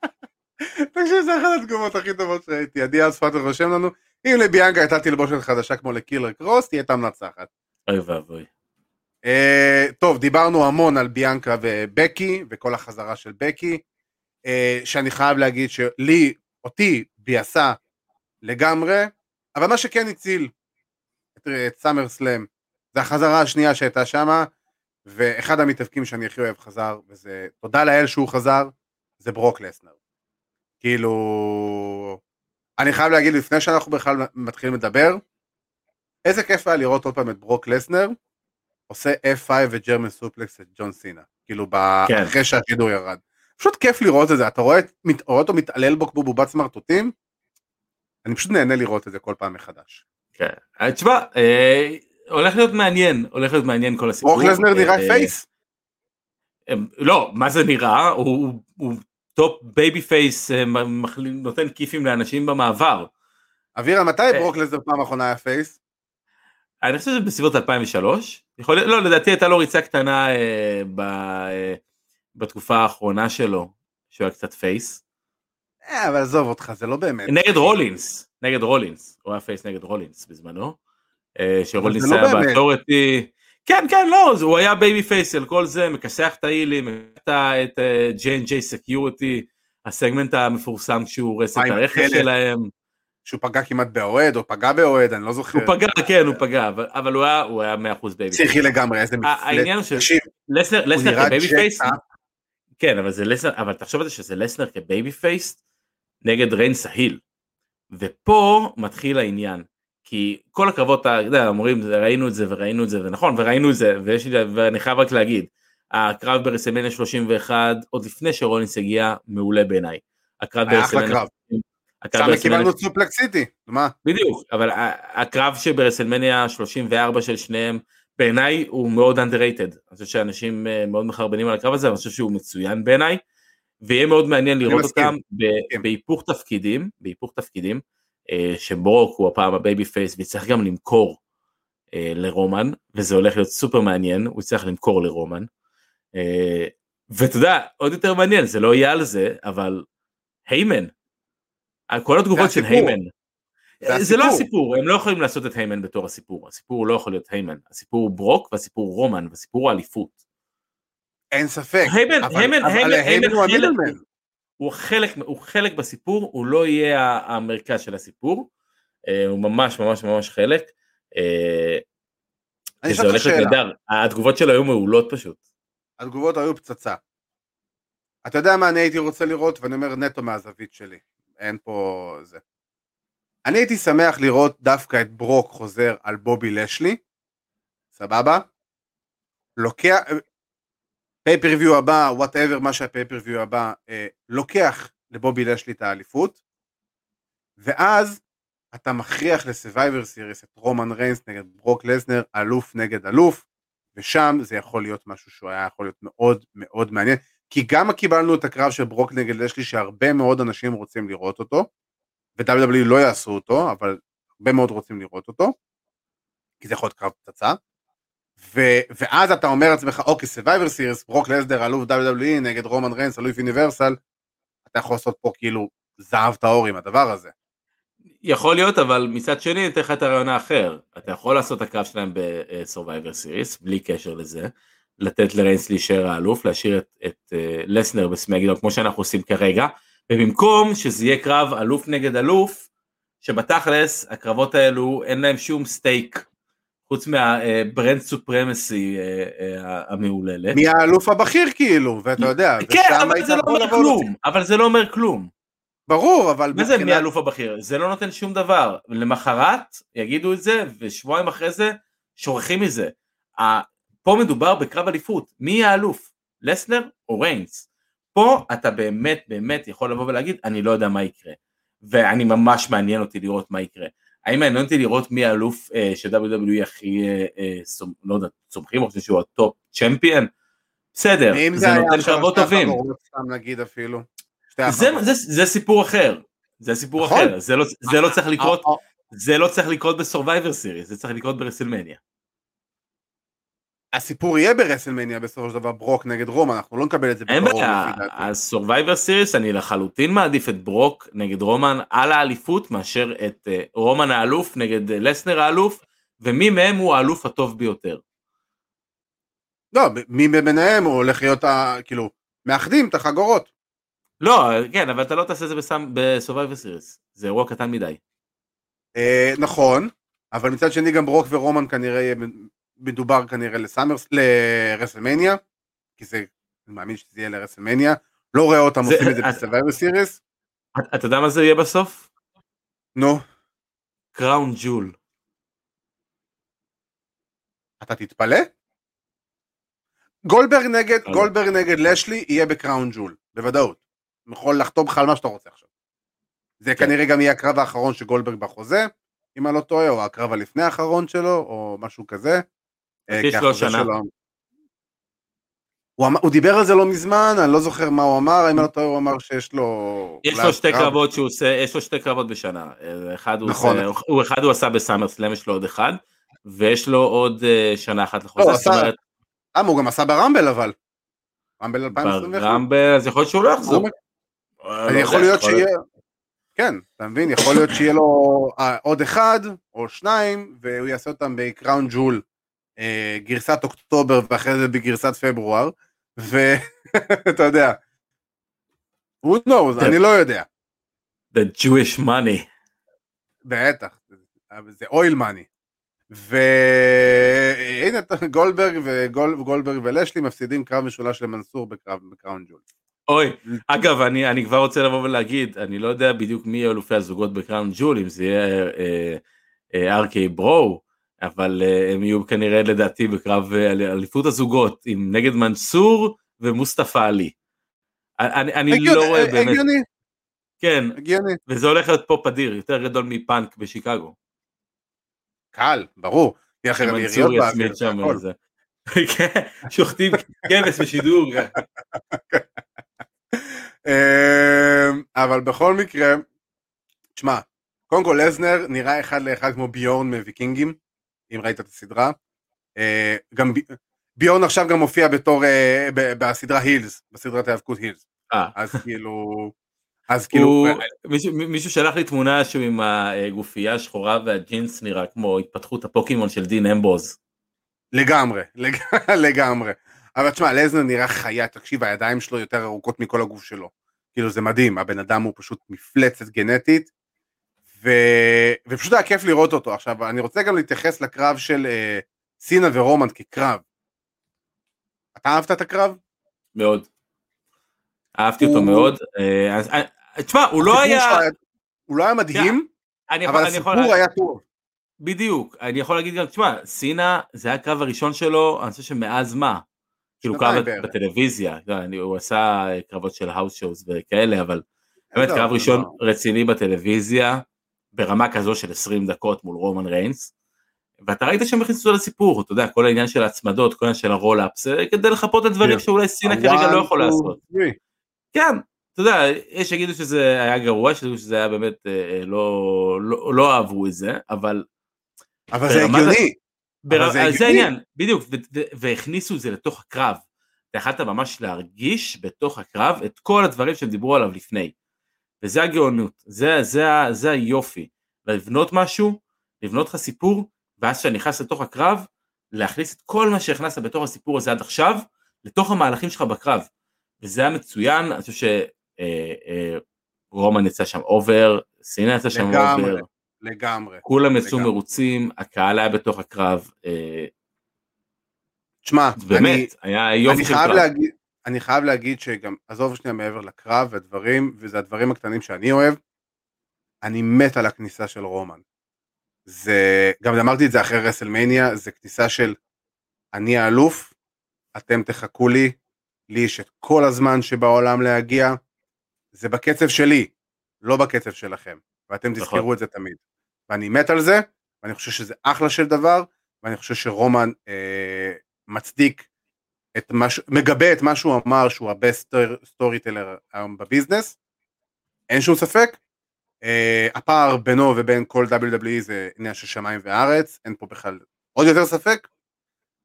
[laughs] תקשיב, זה אחת התגובות הכי טובות שהייתי. עדי אז פאטר רושם לנו, אם לביאנקה הייתה תלבושת חדשה כמו לקילר קרוס, תהיה הייתה מנצחת. אוי ואבוי. Uh, טוב, דיברנו המון על ביאנקה ובקי, וכל החזרה של בקי, uh, שאני חייב להגיד שלי, אותי, ביאסה לגמרי, אבל מה שכן הציל את, את סאמר סלאם, זה החזרה השנייה שהייתה שמה, ואחד המתאבקים שאני הכי אוהב חזר, וזה, תודה לאל שהוא חזר, זה ברוק לסנר. כאילו, אני חייב להגיד לפני שאנחנו בכלל מתחילים לדבר, איזה כיף היה לראות עוד פעם את ברוק לסנר, עושה F5 וג'רמן סופלקס את ג'ון סינה, כאילו כן. אחרי שהשידור ירד. פשוט כיף לראות את זה, אתה רואה, רואה אותו מתעלל בו כמו בובת סמרטוטים, אני פשוט נהנה לראות את זה כל פעם מחדש. כן, אה, תשמע, אה, הולך להיות מעניין, הולך להיות מעניין כל הסיפור. ברוק לסנר נראה אה, face. לא, מה זה נראה? הוא, הוא top baby face נותן כיפים לאנשים במעבר. אבירן, מתי ברוק לסנר פעם אחרונה היה face? אני חושב שזה בסביבות 2003, יכול להיות, לא, לדעתי הייתה לו ריצה קטנה אה, ב, אה, בתקופה האחרונה שלו, שהוא היה קצת face. אה, אבל עזוב אותך, זה לא באמת. נגד רולינס, נגד רולינס, הוא היה face נגד רולינס בזמנו. אה, שרולינס לא היה ב Authority. כן, כן, לא, הוא היה babyface על כל זה, מכסח את ה heels, את J&J Security, הסגמנט המפורסם כשהוא הורס את הרכב שלהם. שהוא פגע כמעט באוהד, או פגע באוהד, אני לא זוכר. הוא פגע, כן, הוא פגע, אבל, אבל הוא היה, הוא היה 100% babyface. לגמרי, איזה מפלט. העניין הוא שלסנר כ babyface, כן, אבל זה לסנר, אבל תחשוב על זה שזה לסנר כ babyface נגד ריינס heel. ופה מתחיל העניין. כי כל הקרבות, אתה יודע, אומרים, ראינו את זה וראינו את זה, ונכון, וראינו את זה, ויש לי, ואני חייב רק להגיד, הקרב ב WrestleMania 31, עוד לפני שרולינס הגיע, מעולה בעיניי. הקרב ב WrestleMania... שם קיבלנו Suplex City, מה? בדיוק, אבל הקרב שב WrestleMania 34 של שניהם, בעיניי הוא מאוד underrated. אני חושב שאנשים אה, מאוד מחרבנים על הקרב הזה, אני חושב שהוא מצוין בעיניי, ויהיה מאוד מעניין לראות אותם. בהיפוך תפקידים, בהיפוך תפקידים, שברוק הוא הפעם ה babyface, ויצטרך גם למכור אה, לרומן, וזה הולך להיות סופר מעניין, הוא יצטרך למכור לרומן. ואתה יודע, עוד יותר מעניין, זה לא יהיה על זה, אבל היימן, כל התגובות של היימן. זה, זה לא הסיפור, הם לא יכולים לעשות את היימן בתור הסיפור, הסיפור לא יכול להיות היימן, הסיפור הוא ברוק והסיפור רומן והסיפור הוא אליפות. אין ספק. היימן, אבל, היימן, אבל היימן, היימן הוא המילמן. הוא חלק, הוא חלק בסיפור, הוא לא יהיה המרכז של הסיפור, אה, הוא ממש ממש ממש חלק. אה, וזה הולך להיות נהדר, התגובות שלו היו מעולות פשוט. התגובות היו פצצה. אתה יודע מה אני הייתי רוצה לראות, ואני אומר נטו מהזווית שלי. אין פה זה. אני הייתי שמח לראות דווקא את ברוק חוזר על בובי לשלי, סבבה? לוקח, pay-per-view הבא, whatever מה שה pay-per-view הבא, אה, לוקח לבובי לשלי את האליפות, ואז אתה מכריח ל Survivor Series את רומן ריינס נגד ברוק לסנר, אלוף נגד אלוף, ושם זה יכול להיות משהו שהוא היה יכול להיות מאוד מאוד מעניין. כי גם קיבלנו את הקרב של ברוק נגד לשלי שהרבה מאוד אנשים רוצים לראות אותו, ו-WWE לא יעשו אותו, אבל הרבה מאוד רוצים לראות אותו, כי זה יכול להיות קרב פצצה, ו- ואז אתה אומר לעצמך, אוקיי, סווייבר סיריס, ברוק לסדר, אלוף WWE נגד רומן ריינס, אלוף Universal, אתה יכול לעשות פה כאילו זהב טהור עם הדבר הזה. יכול להיות, אבל מצד שני, אני אתן לך את הרעיון האחר. אתה יכול לעשות את הקרב שלהם ב-Survivor Series, בלי קשר לזה, לתת לריינס להישאר האלוף, להשאיר את, את אה, לסנר ב SmackDown כמו שאנחנו עושים כרגע, ובמקום שזה יהיה קרב אלוף נגד אלוף, שבתכלס הקרבות האלו אין להם שום stake חוץ מה brand supremacy אה, אה, המהוללת. מי האלוף הבכיר כאילו, ואתה יודע. כן, אבל זה לא אומר כלום, אבל זה לא אומר כלום. ברור, אבל... מה זה מי האלוף הבכיר? זה לא נותן שום דבר. למחרת יגידו את זה, ושבועיים אחרי זה שוכחים מזה. פה מדובר בקרב אליפות, מי יהיה האלוף? לסנר או ריינס? פה אתה באמת באמת יכול לבוא ולהגיד, אני לא יודע מה יקרה. ואני ממש מעניין אותי לראות מה יקרה. האם מעניין אותי לראות מי האלוף אה, ש-WWE הכי, אה, אה, סומ, לא יודע, סומכים, או חושב שהוא ה top champion? בסדר, זה, זה נותן קרבות טובים. נגיד אפילו. זה, זה, זה סיפור אחר, זה סיפור נכון. אחר, זה לא, זה לא צריך לקרות, אה, אה. זה לא צריך לקרות ב Survivor Series, זה צריך לקרות ב WrestleMania. הסיפור יהיה ב WrestleMania בסופו של דבר ברוק נגד רומן, אנחנו לא נקבל את זה אין בעיה, ה Survivor Series אני לחלוטין מעדיף את ברוק נגד רומן על האליפות מאשר את אה, רומן האלוף נגד לסנר האלוף, ומי מהם הוא האלוף הטוב ביותר. לא, מי ביניהם הוא הולך להיות, ה... כאילו, מאחדים את החגורות. לא, כן, אבל אתה לא תעשה את זה ב Survivor Series, זה אירוע קטן מדי. אה, נכון, אבל מצד שני גם ברוק ורומן כנראה מדובר כנראה ל Summers, ל WrestleMania, כי זה, אני מאמין שזה יהיה לרסלמניה, לא רואה אותם עושים את זה ב Survivor Series. אתה יודע מה זה יהיה בסוף? נו. Crown Jewel. אתה תתפלא? גולדברג נגד, גולדברג נגד לשלי יהיה בקראון ג'ול, בוודאות. יכול לחתום לך על מה שאתה רוצה עכשיו. זה כן. כנראה גם יהיה הקרב האחרון של גולדברג בחוזה, אם אני לא טועה, או הקרב הלפני האחרון שלו, או משהו כזה. אה, שנה. הוא, אמר, הוא דיבר על זה לא מזמן, אני לא זוכר מה הוא אמר, אם אני לא טועה הוא אמר שיש לו... יש לו שתי קרב. קרבות שהוא עושה, יש לו שתי קרבות בשנה. אחד הוא נכון. עושה, הוא אחד הוא עשה בסאמר סלאם, יש לו עוד אחד, ויש לו עוד uh, שנה אחת. לא, עשה... אומרת... למה, הוא גם עשה ברמבל אבל. רמבל 2021. ברמבל, אז יכול להיות שהוא לא יחזור. לא יכול להיות שיהיה... כן, אתה מבין, יכול להיות שיהיה לו אה, עוד אחד או שניים, והוא יעשה אותם בקראון ג'ול אה, גרסת אוקטובר ואחרי זה בגרסת פברואר, ואתה [laughs] יודע, who knows, אני לא יודע. The Jewish money. בטח, זה אויל מאני. והנה גולדברג וגולדברג ולשלי מפסידים קרב משולש למנסור בקרב בקראון ג'ול. אוי, אגב, אני, אני כבר רוצה לבוא ולהגיד, אני לא יודע בדיוק מי יהיו אלופי הזוגות בקראון ג'ול, אם זה יהיה אה, אה, ארקי ברו, אבל uh, הם יהיו כנראה לדעתי בקרב uh, אליפות הזוגות עם נגד מנסור ומוסטפא עלי. אני, אני הגיוני, לא רואה באמת. הגיוני. כן, הגיוני. וזה הולך להיות פופ אדיר, יותר גדול מפאנק בשיקגו. קל, ברור. יהיה לכם יריות באוויר. [laughs] כן, שוחטים כבש בשידור. [laughs] אמ, אבל בכל מקרה, תשמע, קודם כל לזנר נראה אחד לאחד כמו ביורן מוויקינגים. אם ראית את הסדרה. אה, גם ביון עכשיו גם מופיע בתור, אה, בסדרה הילס, בסדרת ההיאבקות הילס. אה. אז [laughs] כאילו... אז כאילו... מישהו שלח לי תמונה שהוא עם הגופייה השחורה והג'ינס נראה כמו התפתחות הפוקימון של דין אמבוז. לגמרי, [laughs] לגמרי. אבל תשמע, לזנר נראה חיה, תקשיב, הידיים שלו יותר ארוכות מכל הגוף שלו. כאילו זה מדהים, הבן אדם הוא פשוט מפלצת גנטית, ו... ופשוט היה כיף לראות אותו. עכשיו, אני רוצה גם להתייחס לקרב של אה, סינה ורומן כקרב. אתה אהבת את הקרב? מאוד. אהבתי הוא... אותו מאוד. אה, אה, תשמע, הוא לא היה... הוא לא היה מדהים, אני אבל הסיפור יכול... היה טוב. בדיוק, אני יכול להגיד גם, תשמע, סינה זה היה הקרב הראשון שלו, אני חושב שמאז מה? כאילו קרב בטלוויזיה, לא, הוא עשה קרבות של האוס שואוס וכאלה, אבל באמת קרב ראשון רציני בטלוויזיה, ברמה כזו של 20 דקות מול רומן ריינס, ואתה ראית שהם הכניסו אותו לסיפור, אתה יודע, כל העניין של ההצמדות, כל העניין של הרולאפס, כדי לחפות את דברים שאולי סינה כרגע לא יכול לעשות. כן, אתה יודע, יש שיגידו שזה היה גרוע, שיגידו שזה היה באמת, אה, אה, לא, לא, לא אהבו את זה, אבל... אבל זה הגיוני. בר... זה, זה העניין, בדיוק, והכניסו את זה לתוך הקרב. אתה יכלת ממש להרגיש בתוך הקרב את כל הדברים שהם דיברו עליו לפני. וזה הגאונות, זה, זה, זה היופי. לבנות משהו, לבנות לך סיפור, ואז כשאתה נכנס לתוך הקרב, להכניס את כל מה שהכנסת בתוך הסיפור הזה עד עכשיו, לתוך המהלכים שלך בקרב. וזה היה מצוין, אני חושב שרומן יצא שם over, סינה יצא שם over. לגמרי. כולם יצאו מרוצים, הקהל היה בתוך הקרב. תשמע, באמת, אני, היה יופי של קרב. להגיד, אני חייב להגיד שגם, עזוב שנייה מעבר לקרב והדברים, וזה הדברים הקטנים שאני אוהב, אני מת על הכניסה של רומן. זה, גם אמרתי את זה אחרי רסלמניה, זה כניסה של אני האלוף, אתם תחכו לי, לי יש את כל הזמן שבעולם להגיע, זה בקצב שלי, לא בקצב שלכם, ואתם נכון. תזכרו את זה תמיד. ואני מת על זה, ואני חושב שזה אחלה של דבר, ואני חושב שרומן אה, מצדיק את מה, מגבה את מה שהוא אמר שהוא הבסט סטורי טלר היום בביזנס, אין שום ספק. Uh, הפער בינו ובין כל WWE זה עניין של שמיים וארץ, אין פה בכלל עוד יותר ספק.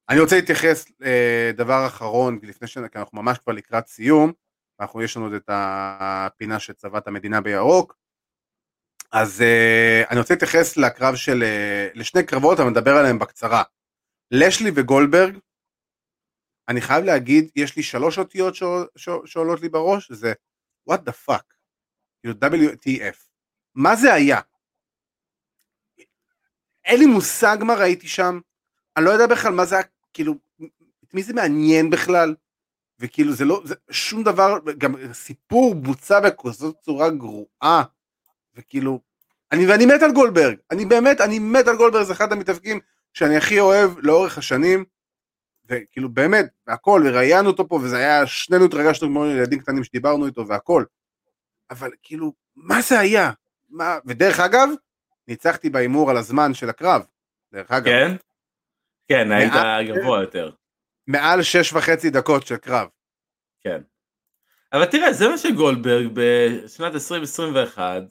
אני רוצה להתייחס uh, דבר אחרון לפני שנה, כי אנחנו ממש כבר לקראת סיום, אנחנו יש לנו את הפינה של צבאת המדינה בירוק, אז uh, אני רוצה להתייחס לקרב של, uh, לשני קרבות, אבל נדבר עליהם בקצרה. לשלי וגולדברג אני חייב להגיד, יש לי שלוש אותיות שעולות לי בראש, זה what the fuck, כאילו WTF. מה זה היה? אין לי מושג מה ראיתי שם, אני לא יודע בכלל מה זה היה, כאילו, את מי זה מעניין בכלל? וכאילו זה לא, זה שום דבר, גם סיפור בוצע בכזאת צורה גרועה, וכאילו, אני, ואני מת על גולדברג, אני באמת, אני מת על גולדברג, זה אחד המתאבקים שאני הכי אוהב לאורך השנים, וכאילו באמת, והכל, וראיינו אותו פה, וזה היה, שנינו התרגשנו כמו ילדים קטנים שדיברנו איתו והכל, אבל כאילו, מה זה היה? מה, ודרך אגב, ניצחתי בהימור על הזמן של הקרב, דרך אגב. כן? כן, היית גבוה יותר. מעל שש וחצי דקות של קרב. כן. אבל תראה, זה מה שגולדברג בשנת 2021,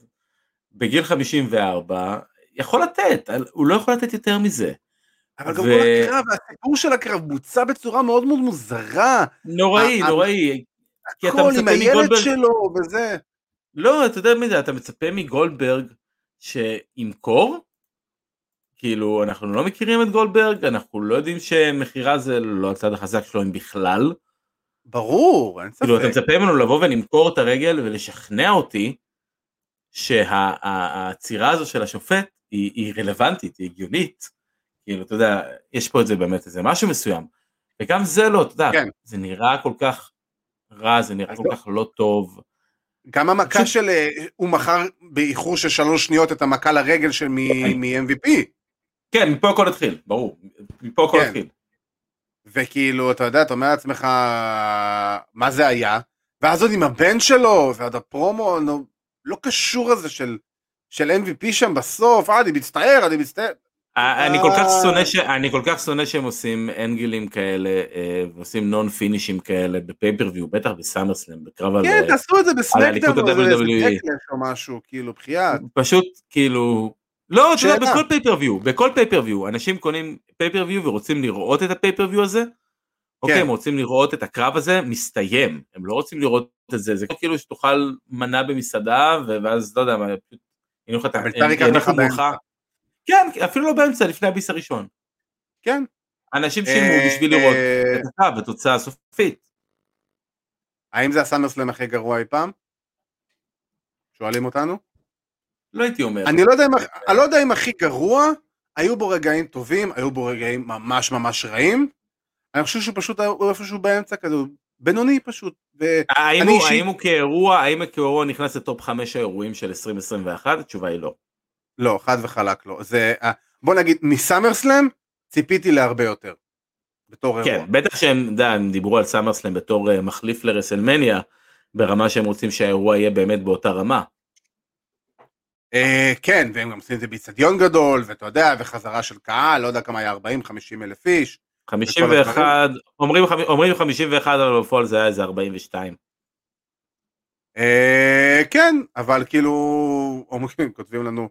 בגיל 54, יכול לתת, הוא לא יכול לתת יותר מזה. אבל גם כל הקרב, הסיפור של הקרב בוצע בצורה מאוד מאוד מוזרה. נוראי, נוראי. הכל עם הילד שלו וזה. לא, אתה יודע מי זה, אתה מצפה מגולדברג שימכור? כאילו, אנחנו לא מכירים את גולדברג, אנחנו לא יודעים שמכירה זה לא הצד החזק שלו אם בכלל. ברור, אין ספק. כאילו, אתה מצפה ממנו לבוא ולמכור את הרגל ולשכנע אותי שהעצירה הזו של השופט היא, היא רלוונטית, היא הגיונית. כאילו, אתה יודע, יש פה את זה באמת איזה משהו מסוים. וגם זה לא, אתה יודע, כן. זה נראה כל כך רע, זה נראה כל לא. כך לא טוב. גם המכה פשוט... של, אה, הוא מכר באיחור של שלוש שניות את המכה לרגל של מ-MVP. כן, מפה הכל התחיל, ברור, מפה הכל כן. התחיל. וכאילו, אתה יודע, אתה אומר לעצמך, מה זה היה? ואז עוד עם הבן שלו, ועוד הפרומו, לא, לא קשור הזה של, של MVP שם בסוף, אה, אני מצטער, אני מצטער. אני כל כך שונא ש... אני כל כך שונא שהם עושים angle ים כאלה אה, ועושים non finish ים כאלה ב pay-per-view בטח ב SummerSlam בקרב על... כן תעשו את זה ב SmackDown או e. או משהו כאילו בחייאת. פשוט כאילו לא אתה יודע בכל pay-per-view בכל pay-per-view אנשים קונים pay-per-view ורוצים לראות את ה pay-per-view הזה. אוקיי הם רוצים לראות את הקרב הזה מסתיים הם לא רוצים לראות את זה זה כאילו שתאכל מנה במסעדה ואז לא יודע מה. כן, אפילו לא באמצע, לפני הביס הראשון. כן. אנשים שילמו אה, בשביל לראות אה, את הקו, התוצאה הסופית. האם זה הסאמרסלאם הכי גרוע אי פעם? שואלים אותנו? לא הייתי אומר. אני לא יודע אם, אני לא יודע אם הכי גרוע, היו בו רגעים טובים, היו בו רגעים ממש ממש רעים. אני חושב שהוא פשוט הוא איפשהו באמצע כזה, בינוני פשוט. האם הוא, אישית... האם הוא כאירוע, האם כאירוע נכנס לטופ חמש האירועים של 2021? התשובה היא לא. לא, חד וחלק לא. זה, אה, בוא נגיד, מסאמרסלאם ציפיתי להרבה יותר. בתור אירוע. כן, בטח שהם, הם דיברו על סאמרסלאם בתור אה, מחליף לרסלמניה, ברמה שהם רוצים שהאירוע יהיה באמת באותה רמה. Uh, כן, והם גם עושים את זה באיצטדיון גדול, ואתה יודע, וחזרה של קהל, לא יודע כמה היה, 40-50 אלף איש. 51, אומרים, אומרים 51, אבל בפועל זה היה איזה 42. Uh, כן, אבל כאילו, אומרים, כותבים לנו,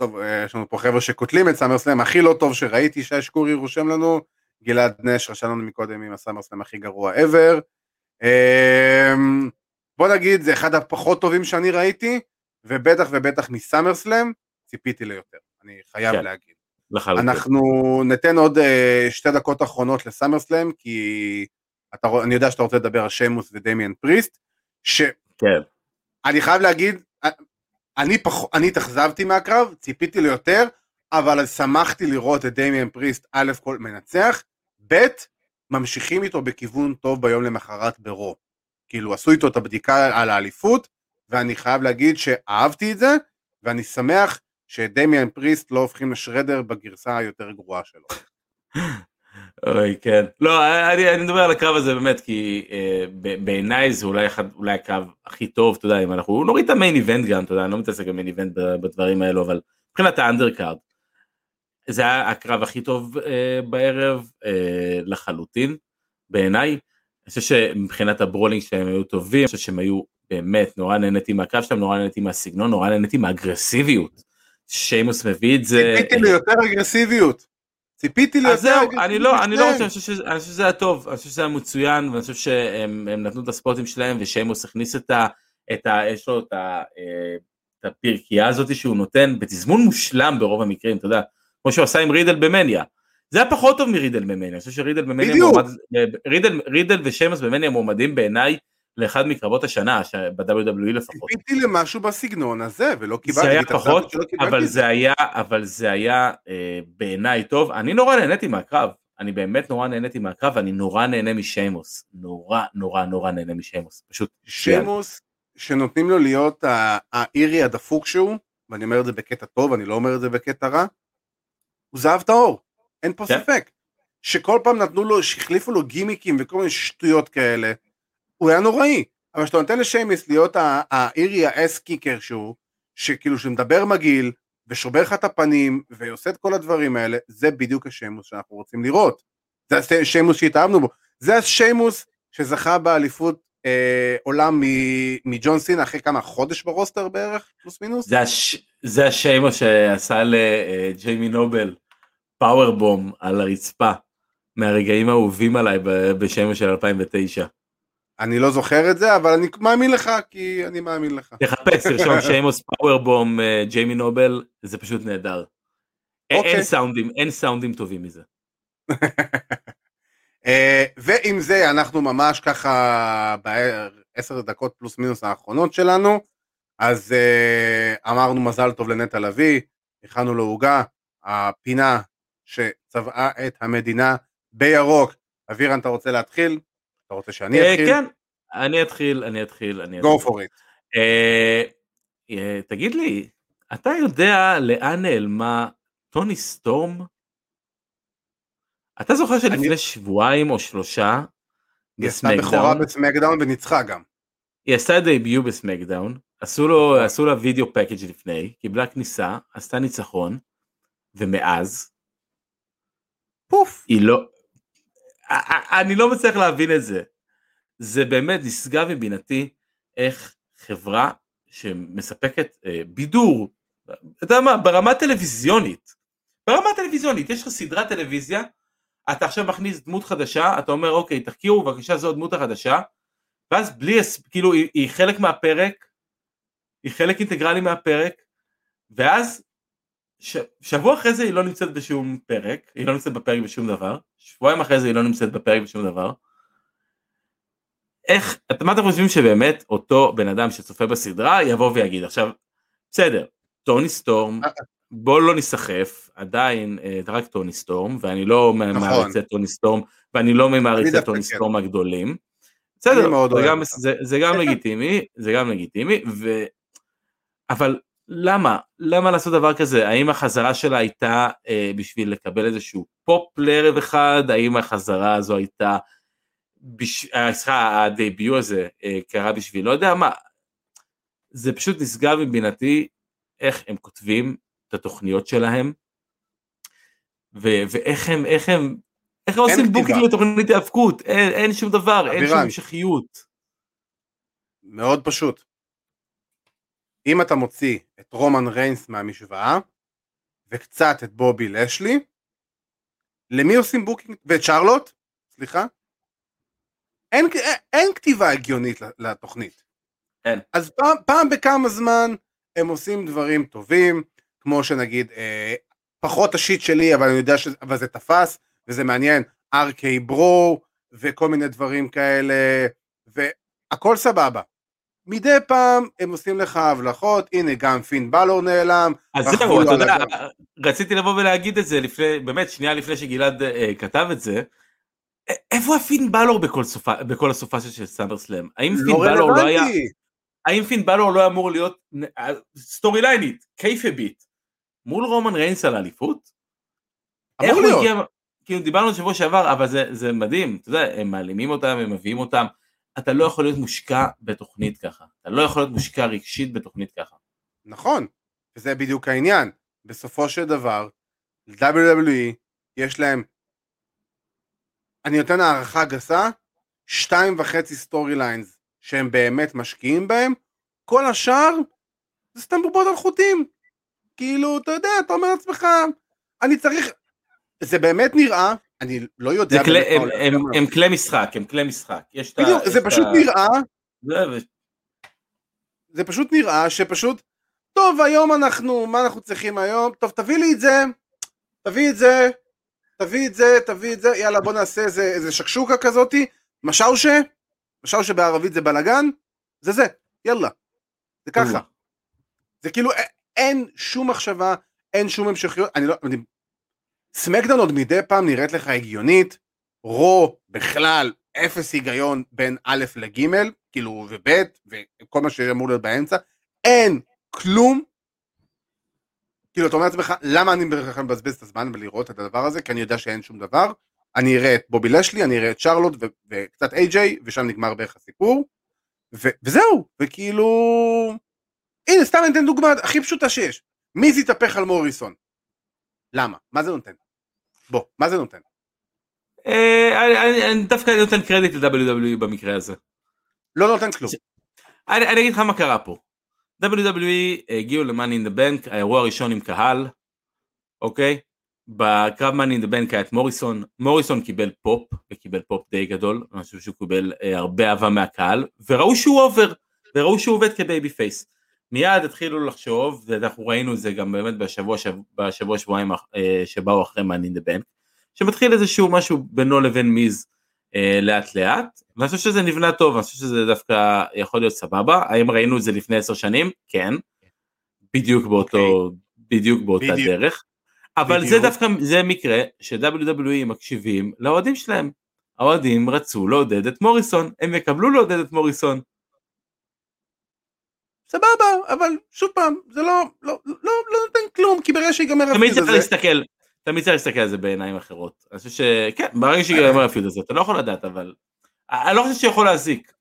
טוב, אה, יש לנו פה חבר'ה שקוטלים את סאמרסלאם, הכי לא טוב שראיתי, שי שקורי רושם לנו, גלעד נש רשם לנו מקודם עם הסאמרסלאם הכי גרוע ever. אמ, בוא נגיד, זה אחד הפחות טובים שאני ראיתי, ובטח ובטח מסאמרסלאם, ציפיתי ליותר, אני חייב כן. להגיד. לחלוטין. אנחנו ניתן עוד אה, שתי דקות אחרונות לסאמרסלאם, כי אתה, אני יודע שאתה רוצה לדבר על שיימוס ודמיאן פריסט, שאני כן. חייב להגיד, אני, פח, אני התאכזבתי מהקרב, ציפיתי ליותר, אבל שמחתי לראות את דמיאן פריסט א' כל מנצח, ב' ממשיכים איתו בכיוון טוב ביום למחרת ברו. כאילו עשו איתו את הבדיקה על האליפות, ואני חייב להגיד שאהבתי את זה, ואני שמח שדמיאן פריסט לא הופכים לשרדר בגרסה היותר גרועה שלו. [laughs] אוי כן לא אני, אני מדבר על הקרב הזה באמת כי אה, בעיניי זה אולי אחד אולי הקרב הכי טוב אתה יודע אם אנחנו נוריד את המיין איבנט גם אתה יודע אני לא מתעסק במיין איבנט בדברים האלו אבל מבחינת האנדרקארד זה היה הקרב הכי טוב אה, בערב אה, לחלוטין בעיניי. אני חושב שמבחינת הברולינג שלהם היו טובים אני חושב שהם היו באמת נורא נהניתי מהקרב שלהם נורא נהניתי מהסגנון נורא נהניתי מהאגרסיביות. שיימוס מביא את זה. ציפיתי ליותר אגרסיביות. ציפיתי ליותר אז זהו. אני לא, אני לא. רוצה, אני חושב שזה- אני חושב שזה היה טוב, אני חושב שזה היה מצוין, ואני חושב שהם הם נתנו את הספוטים שלהם, ושיימוס הכניס את ה... את ה יש לו את ה... אה, את הפרקייה הזאת שהוא נותן בתזמון מושלם ברוב המקרים, אתה יודע, כמו שהוא עשה עם רידל במניה. זה היה פחות טוב מרידל במניה, אני חושב שרידל במניה בדיוק. מועמד, רידל, רידל ושיימוס במניה מועמדים בעיניי לאחד מקרבות השנה, ב-WWE לפחות. ציפיתי למשהו בסגנון הזה, ולא קיבלתי. זה היה פחות, קיבלתי אבל זה היה, אבל זה היה אה, בעיניי טוב. אני נורא נהניתי מהקרב, אני באמת נורא נהניתי מהקרב, ואני נורא נהנה משיימוס. נורא נורא נורא נהנה משיימוס. פשוט שיימוס, שנותנים לו להיות האירי הדפוק שהוא, ואני אומר את זה בקטע טוב, אני לא אומר את זה בקטע רע, הוא זהב טהור, אין פה כן. ספק. שכל פעם נתנו לו, שהחליפו לו גימיקים וכל מיני שטויות כאלה, הוא היה נוראי. אבל כשאתה נותן לשיימס להיות האירי האס קיקר שהוא, שכאילו שמדבר מגעיל, ושובר לך את הפנים, ועושה את כל הדברים האלה, זה בדיוק השיימוס שאנחנו רוצים לראות. זה השיימוס שהתאהבנו בו. זה השיימוס שזכה באליפות אה, עולם מג'ון סינה אחרי כמה חודש ברוסטר בערך פלוס מינוס זה, הש... זה השיימוס שעשה לג'יימי נובל powerbomb על הרצפה. מהרגעים האהובים עליי בשיימוס של 2009. אני לא זוכר את זה אבל אני מאמין לך כי אני מאמין לך תחפש, תרשום [laughs] שיימוס powerbomb אה, ג'יימי נובל, זה פשוט נהדר. אין- אוקיי. סאונדים, אין סאונדים טובים מזה. [laughs] אה, ועם זה אנחנו ממש ככה בעשר דקות פלוס מינוס האחרונות שלנו אז אה, אמרנו מזל טוב לנטע לביא הכנו לו עוגה הפינה שצבעה את המדינה בירוק אבירן אתה רוצה להתחיל? אתה רוצה שאני אה, אתחיל? כן, אני אתחיל, אני אתחיל, אני go אתחיל. for it אה, אה, תגיד לי, אתה יודע לאן נעלמה טוני סטורם? אתה זוכר שלפני שבועיים או שלושה היא עשתה בכורה בסמקדאון, וניצחה גם היא עשתה debut בסמקדאון, עשו לו, עשו לה video package לפני, קיבלה כניסה, עשתה ניצחון, ומאז פוף היא לא, אני לא מצליח להבין את זה. זה באמת נשגב מבינתי איך חברה שמספקת אה, בידור, אתה יודע מה, ברמה טלוויזיונית, ברמה טלוויזיונית, יש לך סדרת טלוויזיה, אתה עכשיו מכניס דמות חדשה, אתה אומר אוקיי תחקירו בבקשה זו הדמות החדשה, ואז בלי, כאילו היא, היא חלק מהפרק, היא חלק אינטגרלי מהפרק, ואז ש... שבוע אחרי זה היא לא נמצאת בשום פרק, היא לא נמצאת בפרק בשום דבר, שבועיים אחרי זה היא לא נמצאת בפרק בשום דבר. איך, את- מה אתם חושבים שבאמת אותו בן אדם שצופה בסדרה יבוא ויגיד עכשיו, בסדר, טוני סטורם, בוא לא ניסחף, עדיין אה, רק טוני סטורם, ואני לא נכון. ממעריצי טוני סטורם, ואני לא ממעריצי טוני כן. סטורם הגדולים. בסדר, זה גם. זה, זה גם. [laughs] לגיטימי, זה גם לגיטימי, ו... אבל למה? למה לעשות דבר כזה? האם החזרה שלה הייתה אה, בשביל לקבל איזשהו פופ לערב אחד? האם החזרה הזו הייתה, בש... אה, סליחה, ה debut הזה אה, קרה בשביל לא יודע מה? זה פשוט נשגב מבינתי איך הם כותבים את התוכניות שלהם, ו- ואיך הם, איך הם, איך הם עושים. booking לתוכנית היאבקות, אין, אין שום דבר, אין שום. המשכיות. מאוד פשוט. אם אתה מוציא את רומן ריינס מהמשוואה, וקצת את בובי לשלי, למי עושים booking? ואת שרלוט? סליחה? אין, אין, אין כתיבה הגיונית לתוכנית. אין. אז פעם, פעם בכמה זמן הם עושים דברים טובים, כמו שנגיד אה, פחות ה shit שלי, אבל אני יודע שזה תפס, וזה מעניין, RK-Bro, וכל מיני דברים כאלה, והכל סבבה. מדי פעם הם עושים לך הבלחות, הנה גם פין בלור נעלם. אז זהו, אתה יודע, רציתי לבוא ולהגיד את זה לפני, באמת שנייה לפני שגלעד אה, כתב את זה, איפה הפין בלור בכל, סופה, בכל הסופה של סאמר סלאם? האם לא פין בלור לא היה... האם פין בלור לא אמור להיות storyline-ית, kayfabe-ית, מול רומן ריינס על האליפות? אמור להיות. הגיע, כאילו דיברנו שבוע שעבר, אבל זה, זה מדהים, אתה יודע, הם מעלימים אותם, הם מביאים אותם, אתה לא יכול להיות מושקע בתוכנית ככה, אתה לא יכול להיות מושקע רגשית בתוכנית ככה. נכון, וזה בדיוק העניין, בסופו של דבר, WWE יש להם, אני נותן הערכה גסה, שתיים וחצי storylines שהם באמת משקיעים בהם, כל השאר זה סתם בובות על חוטים. כאילו, אתה יודע, אתה אומר לעצמך, אני צריך, זה באמת נראה, אני לא יודע... כל, הם, הם, הם, הם כלי משחק, הם כלי משחק. יש בדיוק, זה פשוט ה... נראה, זה. זה פשוט נראה שפשוט, טוב, היום אנחנו, מה אנחנו צריכים היום? טוב, תביא לי את זה, תביא את זה, תביא את זה, תביא את זה, יאללה בוא נעשה איזה, איזה שקשוקה כזאתי, משאושה, משאושה בערבית זה בלאגן, זה זה, יאללה, זה ככה. זה כאילו אין שום מחשבה, אין שום המשכיות, אני לא, אני, סמקדאון עוד מדי פעם נראית לך הגיונית, רו בכלל אפס היגיון בין א' לג', כאילו וב' וכל מה שאמור להיות באמצע, אין כלום. כאילו אתה אומר לעצמך, למה אני בכלל מבזבז את הזמן ולראות את הדבר הזה? כי אני יודע שאין שום דבר. אני אראה את בובי לשלי, אני אראה את שרלוט ו- וקצת איי-ג'יי, ושם נגמר בערך הסיפור. ו- וזהו, וכאילו... הנה, סתם אני אתן דוגמה הכי פשוטה שיש. מי זה יתהפך על מוריסון? למה? מה זה נותן? בוא, מה זה נותן? אה, אני דווקא נותן קרדיט ל-WWE במקרה הזה. לא נותן כלום. אני אגיד לך מה קרה פה. WWE הגיעו ל-Money in the Bank, האירוע הראשון עם קהל, אוקיי? בקרב Money in the Bank היה את מוריסון, מוריסון קיבל פופ, וקיבל פופ די גדול, אני חושב שהוא קיבל אה, הרבה אהבה מהקהל, וראו שהוא over, וראו שהוא עובד כ babyface. מיד התחילו לחשוב, ואנחנו ראינו את זה גם באמת בשבוע, בשבוע שבועיים אה, שבאו אחרי מאן אין דה בנק, שמתחיל איזשהו משהו בינו לבין מיז אה, לאט לאט, ואני חושב שזה נבנה טוב, אני חושב שזה דווקא יכול להיות סבבה, האם ראינו את זה לפני עשר שנים? כן, בדיוק באותו, okay. אוקיי. בדיוק באותה בדיוק. דרך, אבל בדיוק. זה דווקא, זה מקרה ש-WWE מקשיבים לאוהדים שלהם, האוהדים רצו לעודד את מוריסון, הם יקבלו לעודד את מוריסון, סבבה, אבל שוב פעם, זה לא, לא, לא, לא נותן כלום, כי ברגע שיגמר הפיוד הזה... תמיד צריך להסתכל, תמיד צריך להסתכל על זה בעיניים אחרות. אני חושב שכן, ברגע שיגמר הפיוד הזה, אתה לא יכול לדעת, אבל... אני לא חושב שיכול להזיק.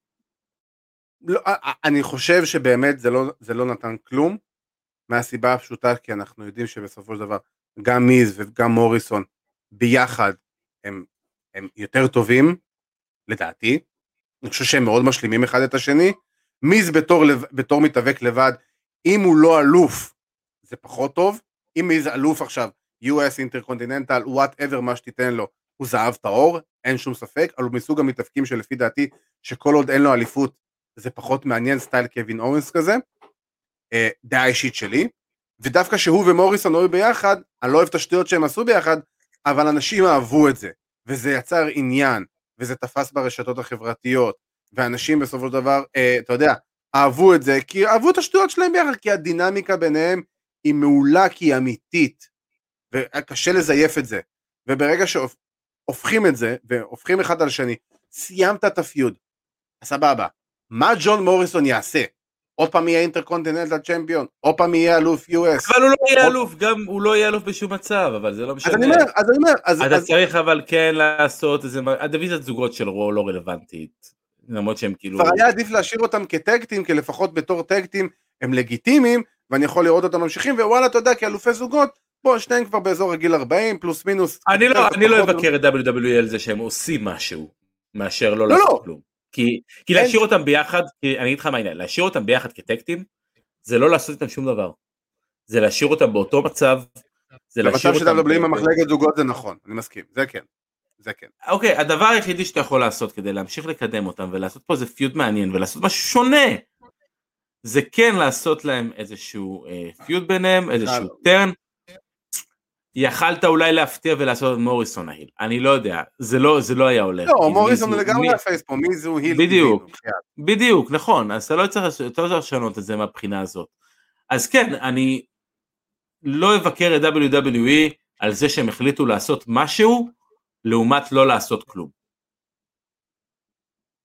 לא, אני חושב שבאמת זה לא, זה לא נתן כלום, מהסיבה הפשוטה, כי אנחנו יודעים שבסופו של דבר, גם מיז וגם מוריסון ביחד הם, הם יותר טובים, לדעתי. אני חושב שהם מאוד משלימים אחד את השני. מיז בתור, בתור מתאבק לבד, אם הוא לא אלוף, זה פחות טוב, אם מיז אלוף עכשיו, US Intercontinental, whatever מה שתיתן לו, הוא זהב טהור, אין שום ספק, אבל הוא מסוג המתאבקים שלפי דעתי, שכל עוד אין לו אליפות, זה פחות מעניין, סטייל קווין אוונס כזה, אה, דעה אישית שלי, ודווקא שהוא ומוריסון היו ביחד, אני לא אוהב את השטויות שהם עשו ביחד, אבל אנשים אהבו את זה, וזה יצר עניין, וזה תפס ברשתות החברתיות, ואנשים בסופו של דבר, אה, אתה יודע, אהבו את זה, כי אהבו את השטויות שלהם ביחד, כי הדינמיקה ביניהם היא מעולה, כי היא אמיתית, וקשה לזייף את זה. וברגע שהופכים את זה, והופכים אחד על שני, סיימת את הפיוד, סבבה. מה ג'ון מוריסון יעשה? עוד פעם יהיה אינטרקונטיננטל צ'מפיון, עוד פעם יהיה אלוף US. אבל הוא לא יהיה אלוף, גם הוא לא יהיה אלוף בשום מצב, אבל זה לא משנה. אז אני אומר, אז אני אומר. אתה צריך אבל כן לעשות איזה, הדיוויזיית זוגות של רו לא רלוונטית. למרות שהם כאילו... כבר היה עדיף להשאיר אותם כטקטים, כי לפחות בתור טקטים הם לגיטימיים, ואני יכול לראות אותם ממשיכים, ווואלה, אתה יודע, כאלופי זוגות, בוא, שניהם כבר באזור הגיל 40, פלוס מינוס. אני לא, אני לא אבקר את WWE על זה שהם עושים משהו, מאשר לא, לא לעשות לא. כלום. כי, כי להשאיר אותם ביחד, כי אני אגיד לך מה העניין, להשאיר אותם ביחד כטקטים, זה לא לעשות איתם שום דבר. זה להשאיר אותם באותו מצב, זה להשאיר אותם... במצב שאתה עם המחלקת זוגות זה נכון, אני מסכים, זה כן. זה כן. אוקיי, okay, הדבר היחידי שאתה יכול לעשות כדי להמשיך לקדם אותם ולעשות פה איזה פיוט מעניין ולעשות משהו שונה, זה כן לעשות להם איזשהו אה, פיוט ביניהם, איזשהו טרן. יכלת אולי להפתיע ולעשות את מוריסון ההיל, אני לא יודע, זה לא, זה לא היה הולך. לא, מוריסון לגמרי הפייס פה, מי זו היל? בדיוק, בדיוק, נכון, אז לא צריך, אתה לא צריך לשנות את זה מהבחינה הזאת. אז כן, אני לא אבקר את WWE על זה שהם החליטו לעשות משהו, לעומת לא לעשות כלום.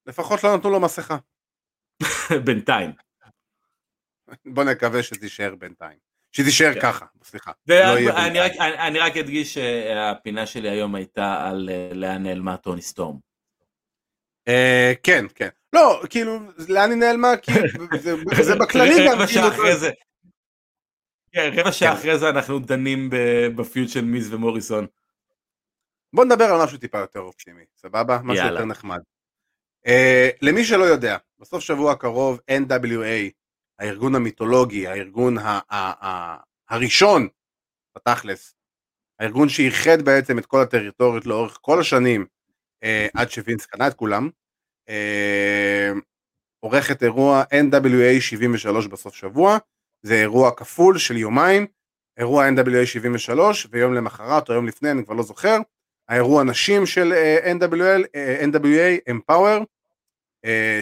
לפחות לא נתנו לו מסכה. [laughs] בינתיים. בוא נקווה שתישאר בינתיים. שתישאר כן. ככה, סליחה. לא רק, אני רק אדגיש שהפינה שלי היום הייתה על אה, לאן נעלמה טוני סטורם. אה, כן, כן. לא, כאילו, לאן היא נעלמה? [laughs] זה בכללי גם. רבע שעה כאילו. כן, רבע שעה כן. אחרי זה אנחנו דנים בפיוט של מיז ומוריסון. בוא נדבר על משהו טיפה יותר אופטימי, סבבה? משהו יותר נחמד. Uh, למי שלא יודע, בסוף שבוע הקרוב NWA, הארגון המיתולוגי, הארגון ה- ה- ה- הראשון, בתכלס, הארגון שאיחד בעצם את כל הטריטוריות לאורך כל השנים, uh, עד שווינס קנה את כולם, uh, עורך את אירוע NWA 73 בסוף שבוע, זה אירוע כפול של יומיים, אירוע NWA 73, ויום למחרת או יום לפני, אני כבר לא זוכר, האירוע נשים של NWL, NWA Empower,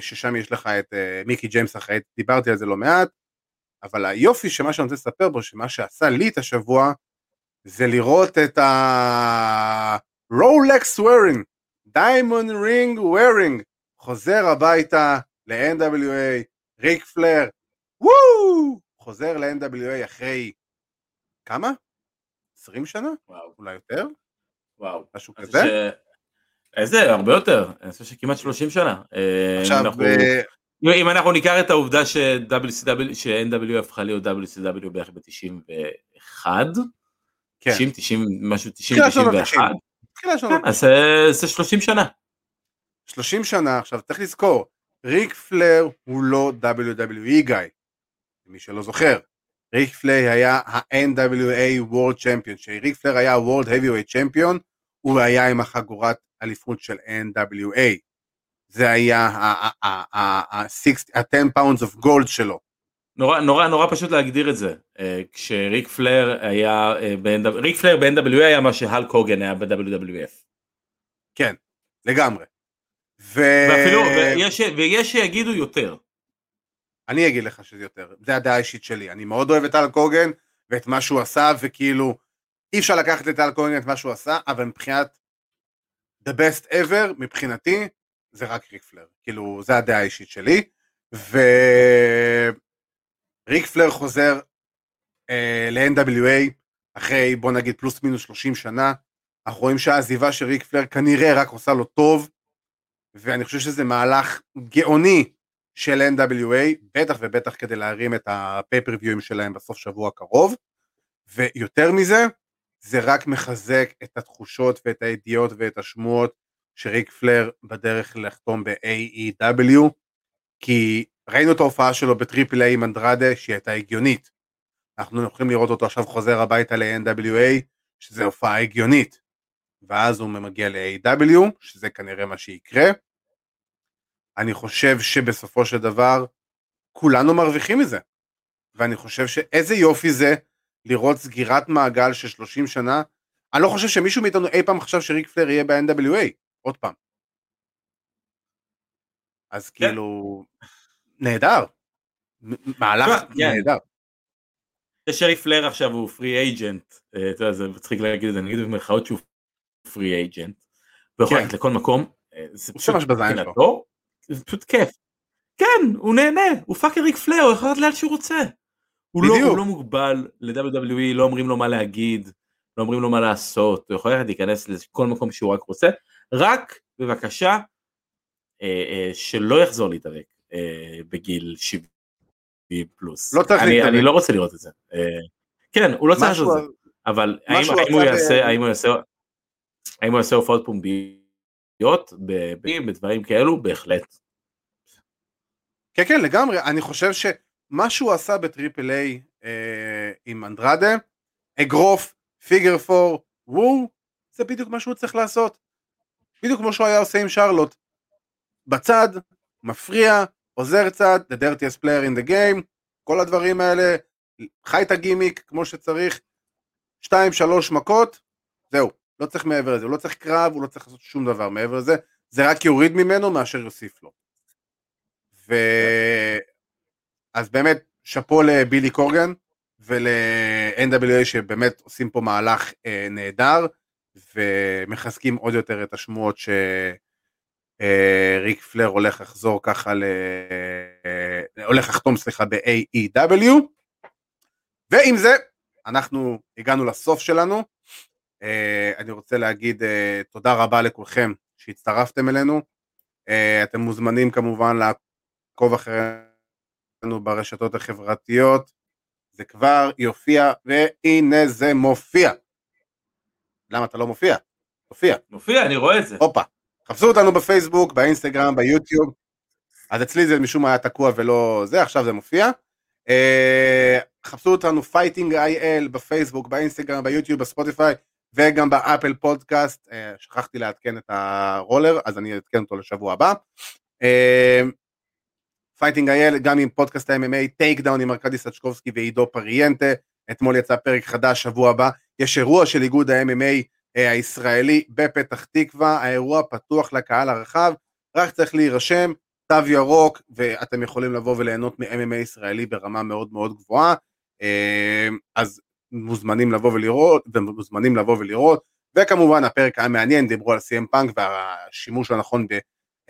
ששם יש לך את מיקי ג'יימס אחראי, דיברתי על זה לא מעט, אבל היופי שמה שאני רוצה לספר בו, שמה שעשה לי את השבוע, זה לראות את ה-Rolex wearing, Diamond Ring wearing, חוזר הביתה ל-NWA, ריק פלר, וואו, חוזר ל-NWA אחרי כמה? 20 שנה? וואו. אולי יותר? וואו. משהו כזה? ש... איזה, הרבה יותר, אני חושב שכמעט 30 שנה. אה, עכשיו, אנחנו... ב... אם אנחנו ניקח את העובדה ש-WCW, ש-NW הפכה להיות WCW בערך ב-91, כן. 90, 90, משהו 90, 91, כן, אז אה, זה 30 שנה. 30 שנה, עכשיו צריך לזכור, ריק פלר הוא לא WWE גיא, מי שלא זוכר. ריק פלר היה ה-NWA World Champion, כשריק פלר היה ה-World Heavyweight Champion, הוא היה עם החגורת אליפות של NWA. זה היה ה-10 pounds of gold שלו. נורא, נורא, נורא פשוט להגדיר את זה. אה, כשריק פלר היה, אה, ריק פלר ב-NWA היה מה שהל קוגן היה ב-WWF. כן, לגמרי. ו... ואפילו, ויש, ויש שיגידו יותר. אני אגיד לך שזה יותר, זה הדעה האישית שלי. אני מאוד אוהב את אל קוגן ואת מה שהוא עשה, וכאילו, אי אפשר לקחת אל קוגן את מה שהוא עשה, אבל מבחינת the best ever מבחינתי זה רק ריק פלר, כאילו זה הדעה האישית שלי, וריק פלר חוזר אה, ל-NWA אחרי בוא נגיד פלוס מינוס 30 שנה, אנחנו רואים שהעזיבה של ריק פלר כנראה רק עושה לו טוב, ואני חושב שזה מהלך גאוני של NWA, בטח ובטח כדי להרים את הפייפריוויואים שלהם בסוף שבוע הקרוב, ויותר מזה, זה רק מחזק את התחושות ואת הידיעות ואת השמועות שריק פלר בדרך לחתום ב-AEW, כי ראינו את ההופעה שלו בטריפל איי עם אנדרדה שהיא הייתה הגיונית. אנחנו יכולים לראות אותו עכשיו חוזר הביתה ל-NWA, שזה הופעה הגיונית. ואז הוא מגיע ל-AW, שזה כנראה מה שיקרה. אני חושב שבסופו של דבר כולנו מרוויחים מזה. ואני חושב שאיזה יופי זה לראות סגירת מעגל של 30 שנה. אני לא חושב שמישהו מאיתנו אי פעם חשב שריק פלר יהיה ב-NWA, עוד פעם. אז כן. כאילו, נהדר. מהלך כן. נהדר. זה שריק פלר עכשיו הוא פרי אייג'נט, אה, אתה יודע, זה מצחיק להגיד את זה, נגיד במרכאות שהוא פרי אייג'נט, ויכול ללכת לכל מקום, אה, זה פשוט מבחינתו, זה פשוט כיף. כן, הוא נהנה, הוא פאקר ריק פלר, הוא יכול ללכת לאן שהוא רוצה. הוא לא, הוא לא מוגבל ל-WWE, לא אומרים לו מה להגיד, לא אומרים לו מה לעשות, הוא יכול ללכת להיכנס לכל מקום שהוא רק רוצה, רק בבקשה אה, אה, שלא יחזור להתאבק אה, בגיל 70 פלוס. לא צריך להתאבק. אני לא רוצה לראות את זה. אה, כן, הוא לא צריך לעשות את זה, אבל האם, הוא יעשה, האם הוא יעשה, האם הוא יעשה הופעות פומביות בדברים כאלו? בהחלט. כן, כן, לגמרי, אני חושב ש... מה שהוא עשה בטריפל איי אה, עם אנדרדה, אגרוף, פיגר פור, וואו, זה בדיוק מה שהוא צריך לעשות. בדיוק כמו שהוא היה עושה עם שרלוט. בצד, מפריע, עוזר צד, the dirtiest player in the game, כל הדברים האלה, חי את הגימיק כמו שצריך. שתיים, שלוש מכות, זהו, לא צריך מעבר לזה, הוא לא צריך קרב, הוא לא צריך לעשות שום דבר מעבר לזה, זה רק יוריד ממנו מאשר יוסיף לו. ו... אז באמת, שאפו לבילי קורגן ול-NWA שבאמת עושים פה מהלך אה, נהדר, ומחזקים עוד יותר את השמועות שריק אה, פלר הולך לחזור ככה, ל... אה, הולך לחתום סליחה ב-AEW, ועם זה אנחנו הגענו לסוף שלנו. אה, אני רוצה להגיד אה, תודה רבה לכולכם שהצטרפתם אלינו. אה, אתם מוזמנים כמובן לעקוב אחרינו ברשתות החברתיות. זה כבר יופיע, והנה זה מופיע. למה אתה לא מופיע? מופיע. מופיע, אני רואה את זה. הופה. חפשו אותנו בפייסבוק, באינסטגרם, ביוטיוב. אז אצלי זה משום מה היה תקוע ולא זה, עכשיו זה מופיע. חפשו אותנו Fighting IL בפייסבוק, באינסטגרם, ביוטיוב, בספוטיפיי וגם באפל פודקאסט. אה, שכחתי לעדכן את הרולר, אז אני אעדכן אותו לשבוע הבא. Fighting IL, גם עם פודקאסט ה-MMA, Takedown עם ארכדי סצ'קובסקי ועידו פריאנטה. אתמול יצא פרק חדש, שבוע הבא. יש אירוע של איגוד ה-MMA אה, הישראלי בפתח תקווה, האירוע פתוח לקהל הרחב, רק צריך להירשם, תו ירוק, ואתם יכולים לבוא וליהנות מ-MMA ישראלי ברמה מאוד מאוד גבוהה. אמ, אז מוזמנים לבוא ולראות, ומוזמנים לבוא ולראות, וכמובן הפרק היה מעניין, דיברו על CM פאנק והשימוש הנכון, ב,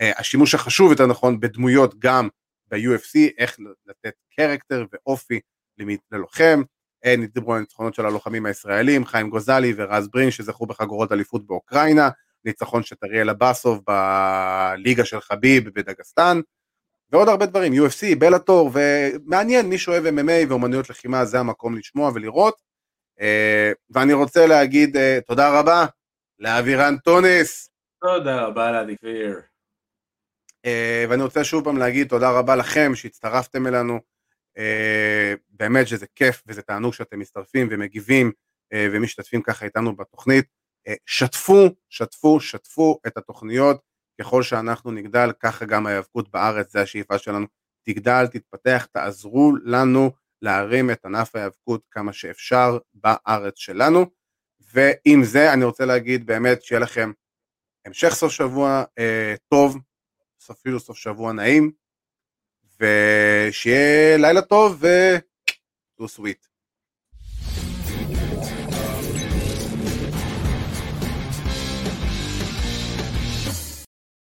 אה, השימוש החשוב יותר נכון בדמויות גם ב-UFC, איך לתת קרקטר ואופי ללוחם, אה, דיברו על הניצחונות של הלוחמים הישראלים, חיים גוזלי ורז ברין שזכו בחגורות אליפות באוקראינה, ניצחון של אריאל אבסוב בליגה של חביב בדגסטן, ועוד הרבה דברים, UFC, בלאטור, ומעניין, מי שאוהב MMA ואומנויות לחימה, זה המקום לשמוע ולראות. אה, ואני רוצה להגיד אה, תודה רבה לאבירן טוניס. תודה רבה לאדי פיר. אה, ואני רוצה שוב פעם להגיד תודה רבה לכם שהצטרפתם אלינו. באמת שזה כיף וזה תענוג שאתם מצטרפים ומגיבים ומשתתפים ככה איתנו בתוכנית. שתפו, שתפו, שתפו את התוכניות. ככל שאנחנו נגדל, ככה גם ההיאבקות בארץ, זה השאיפה שלנו, תגדל, תתפתח, תעזרו לנו להרים את ענף ההיאבקות כמה שאפשר בארץ שלנו. ועם זה אני רוצה להגיד באמת שיהיה לכם המשך סוף שבוע אה, טוב, אפילו סוף שבוע נעים, ושיהיה לילה טוב ו... too sweet.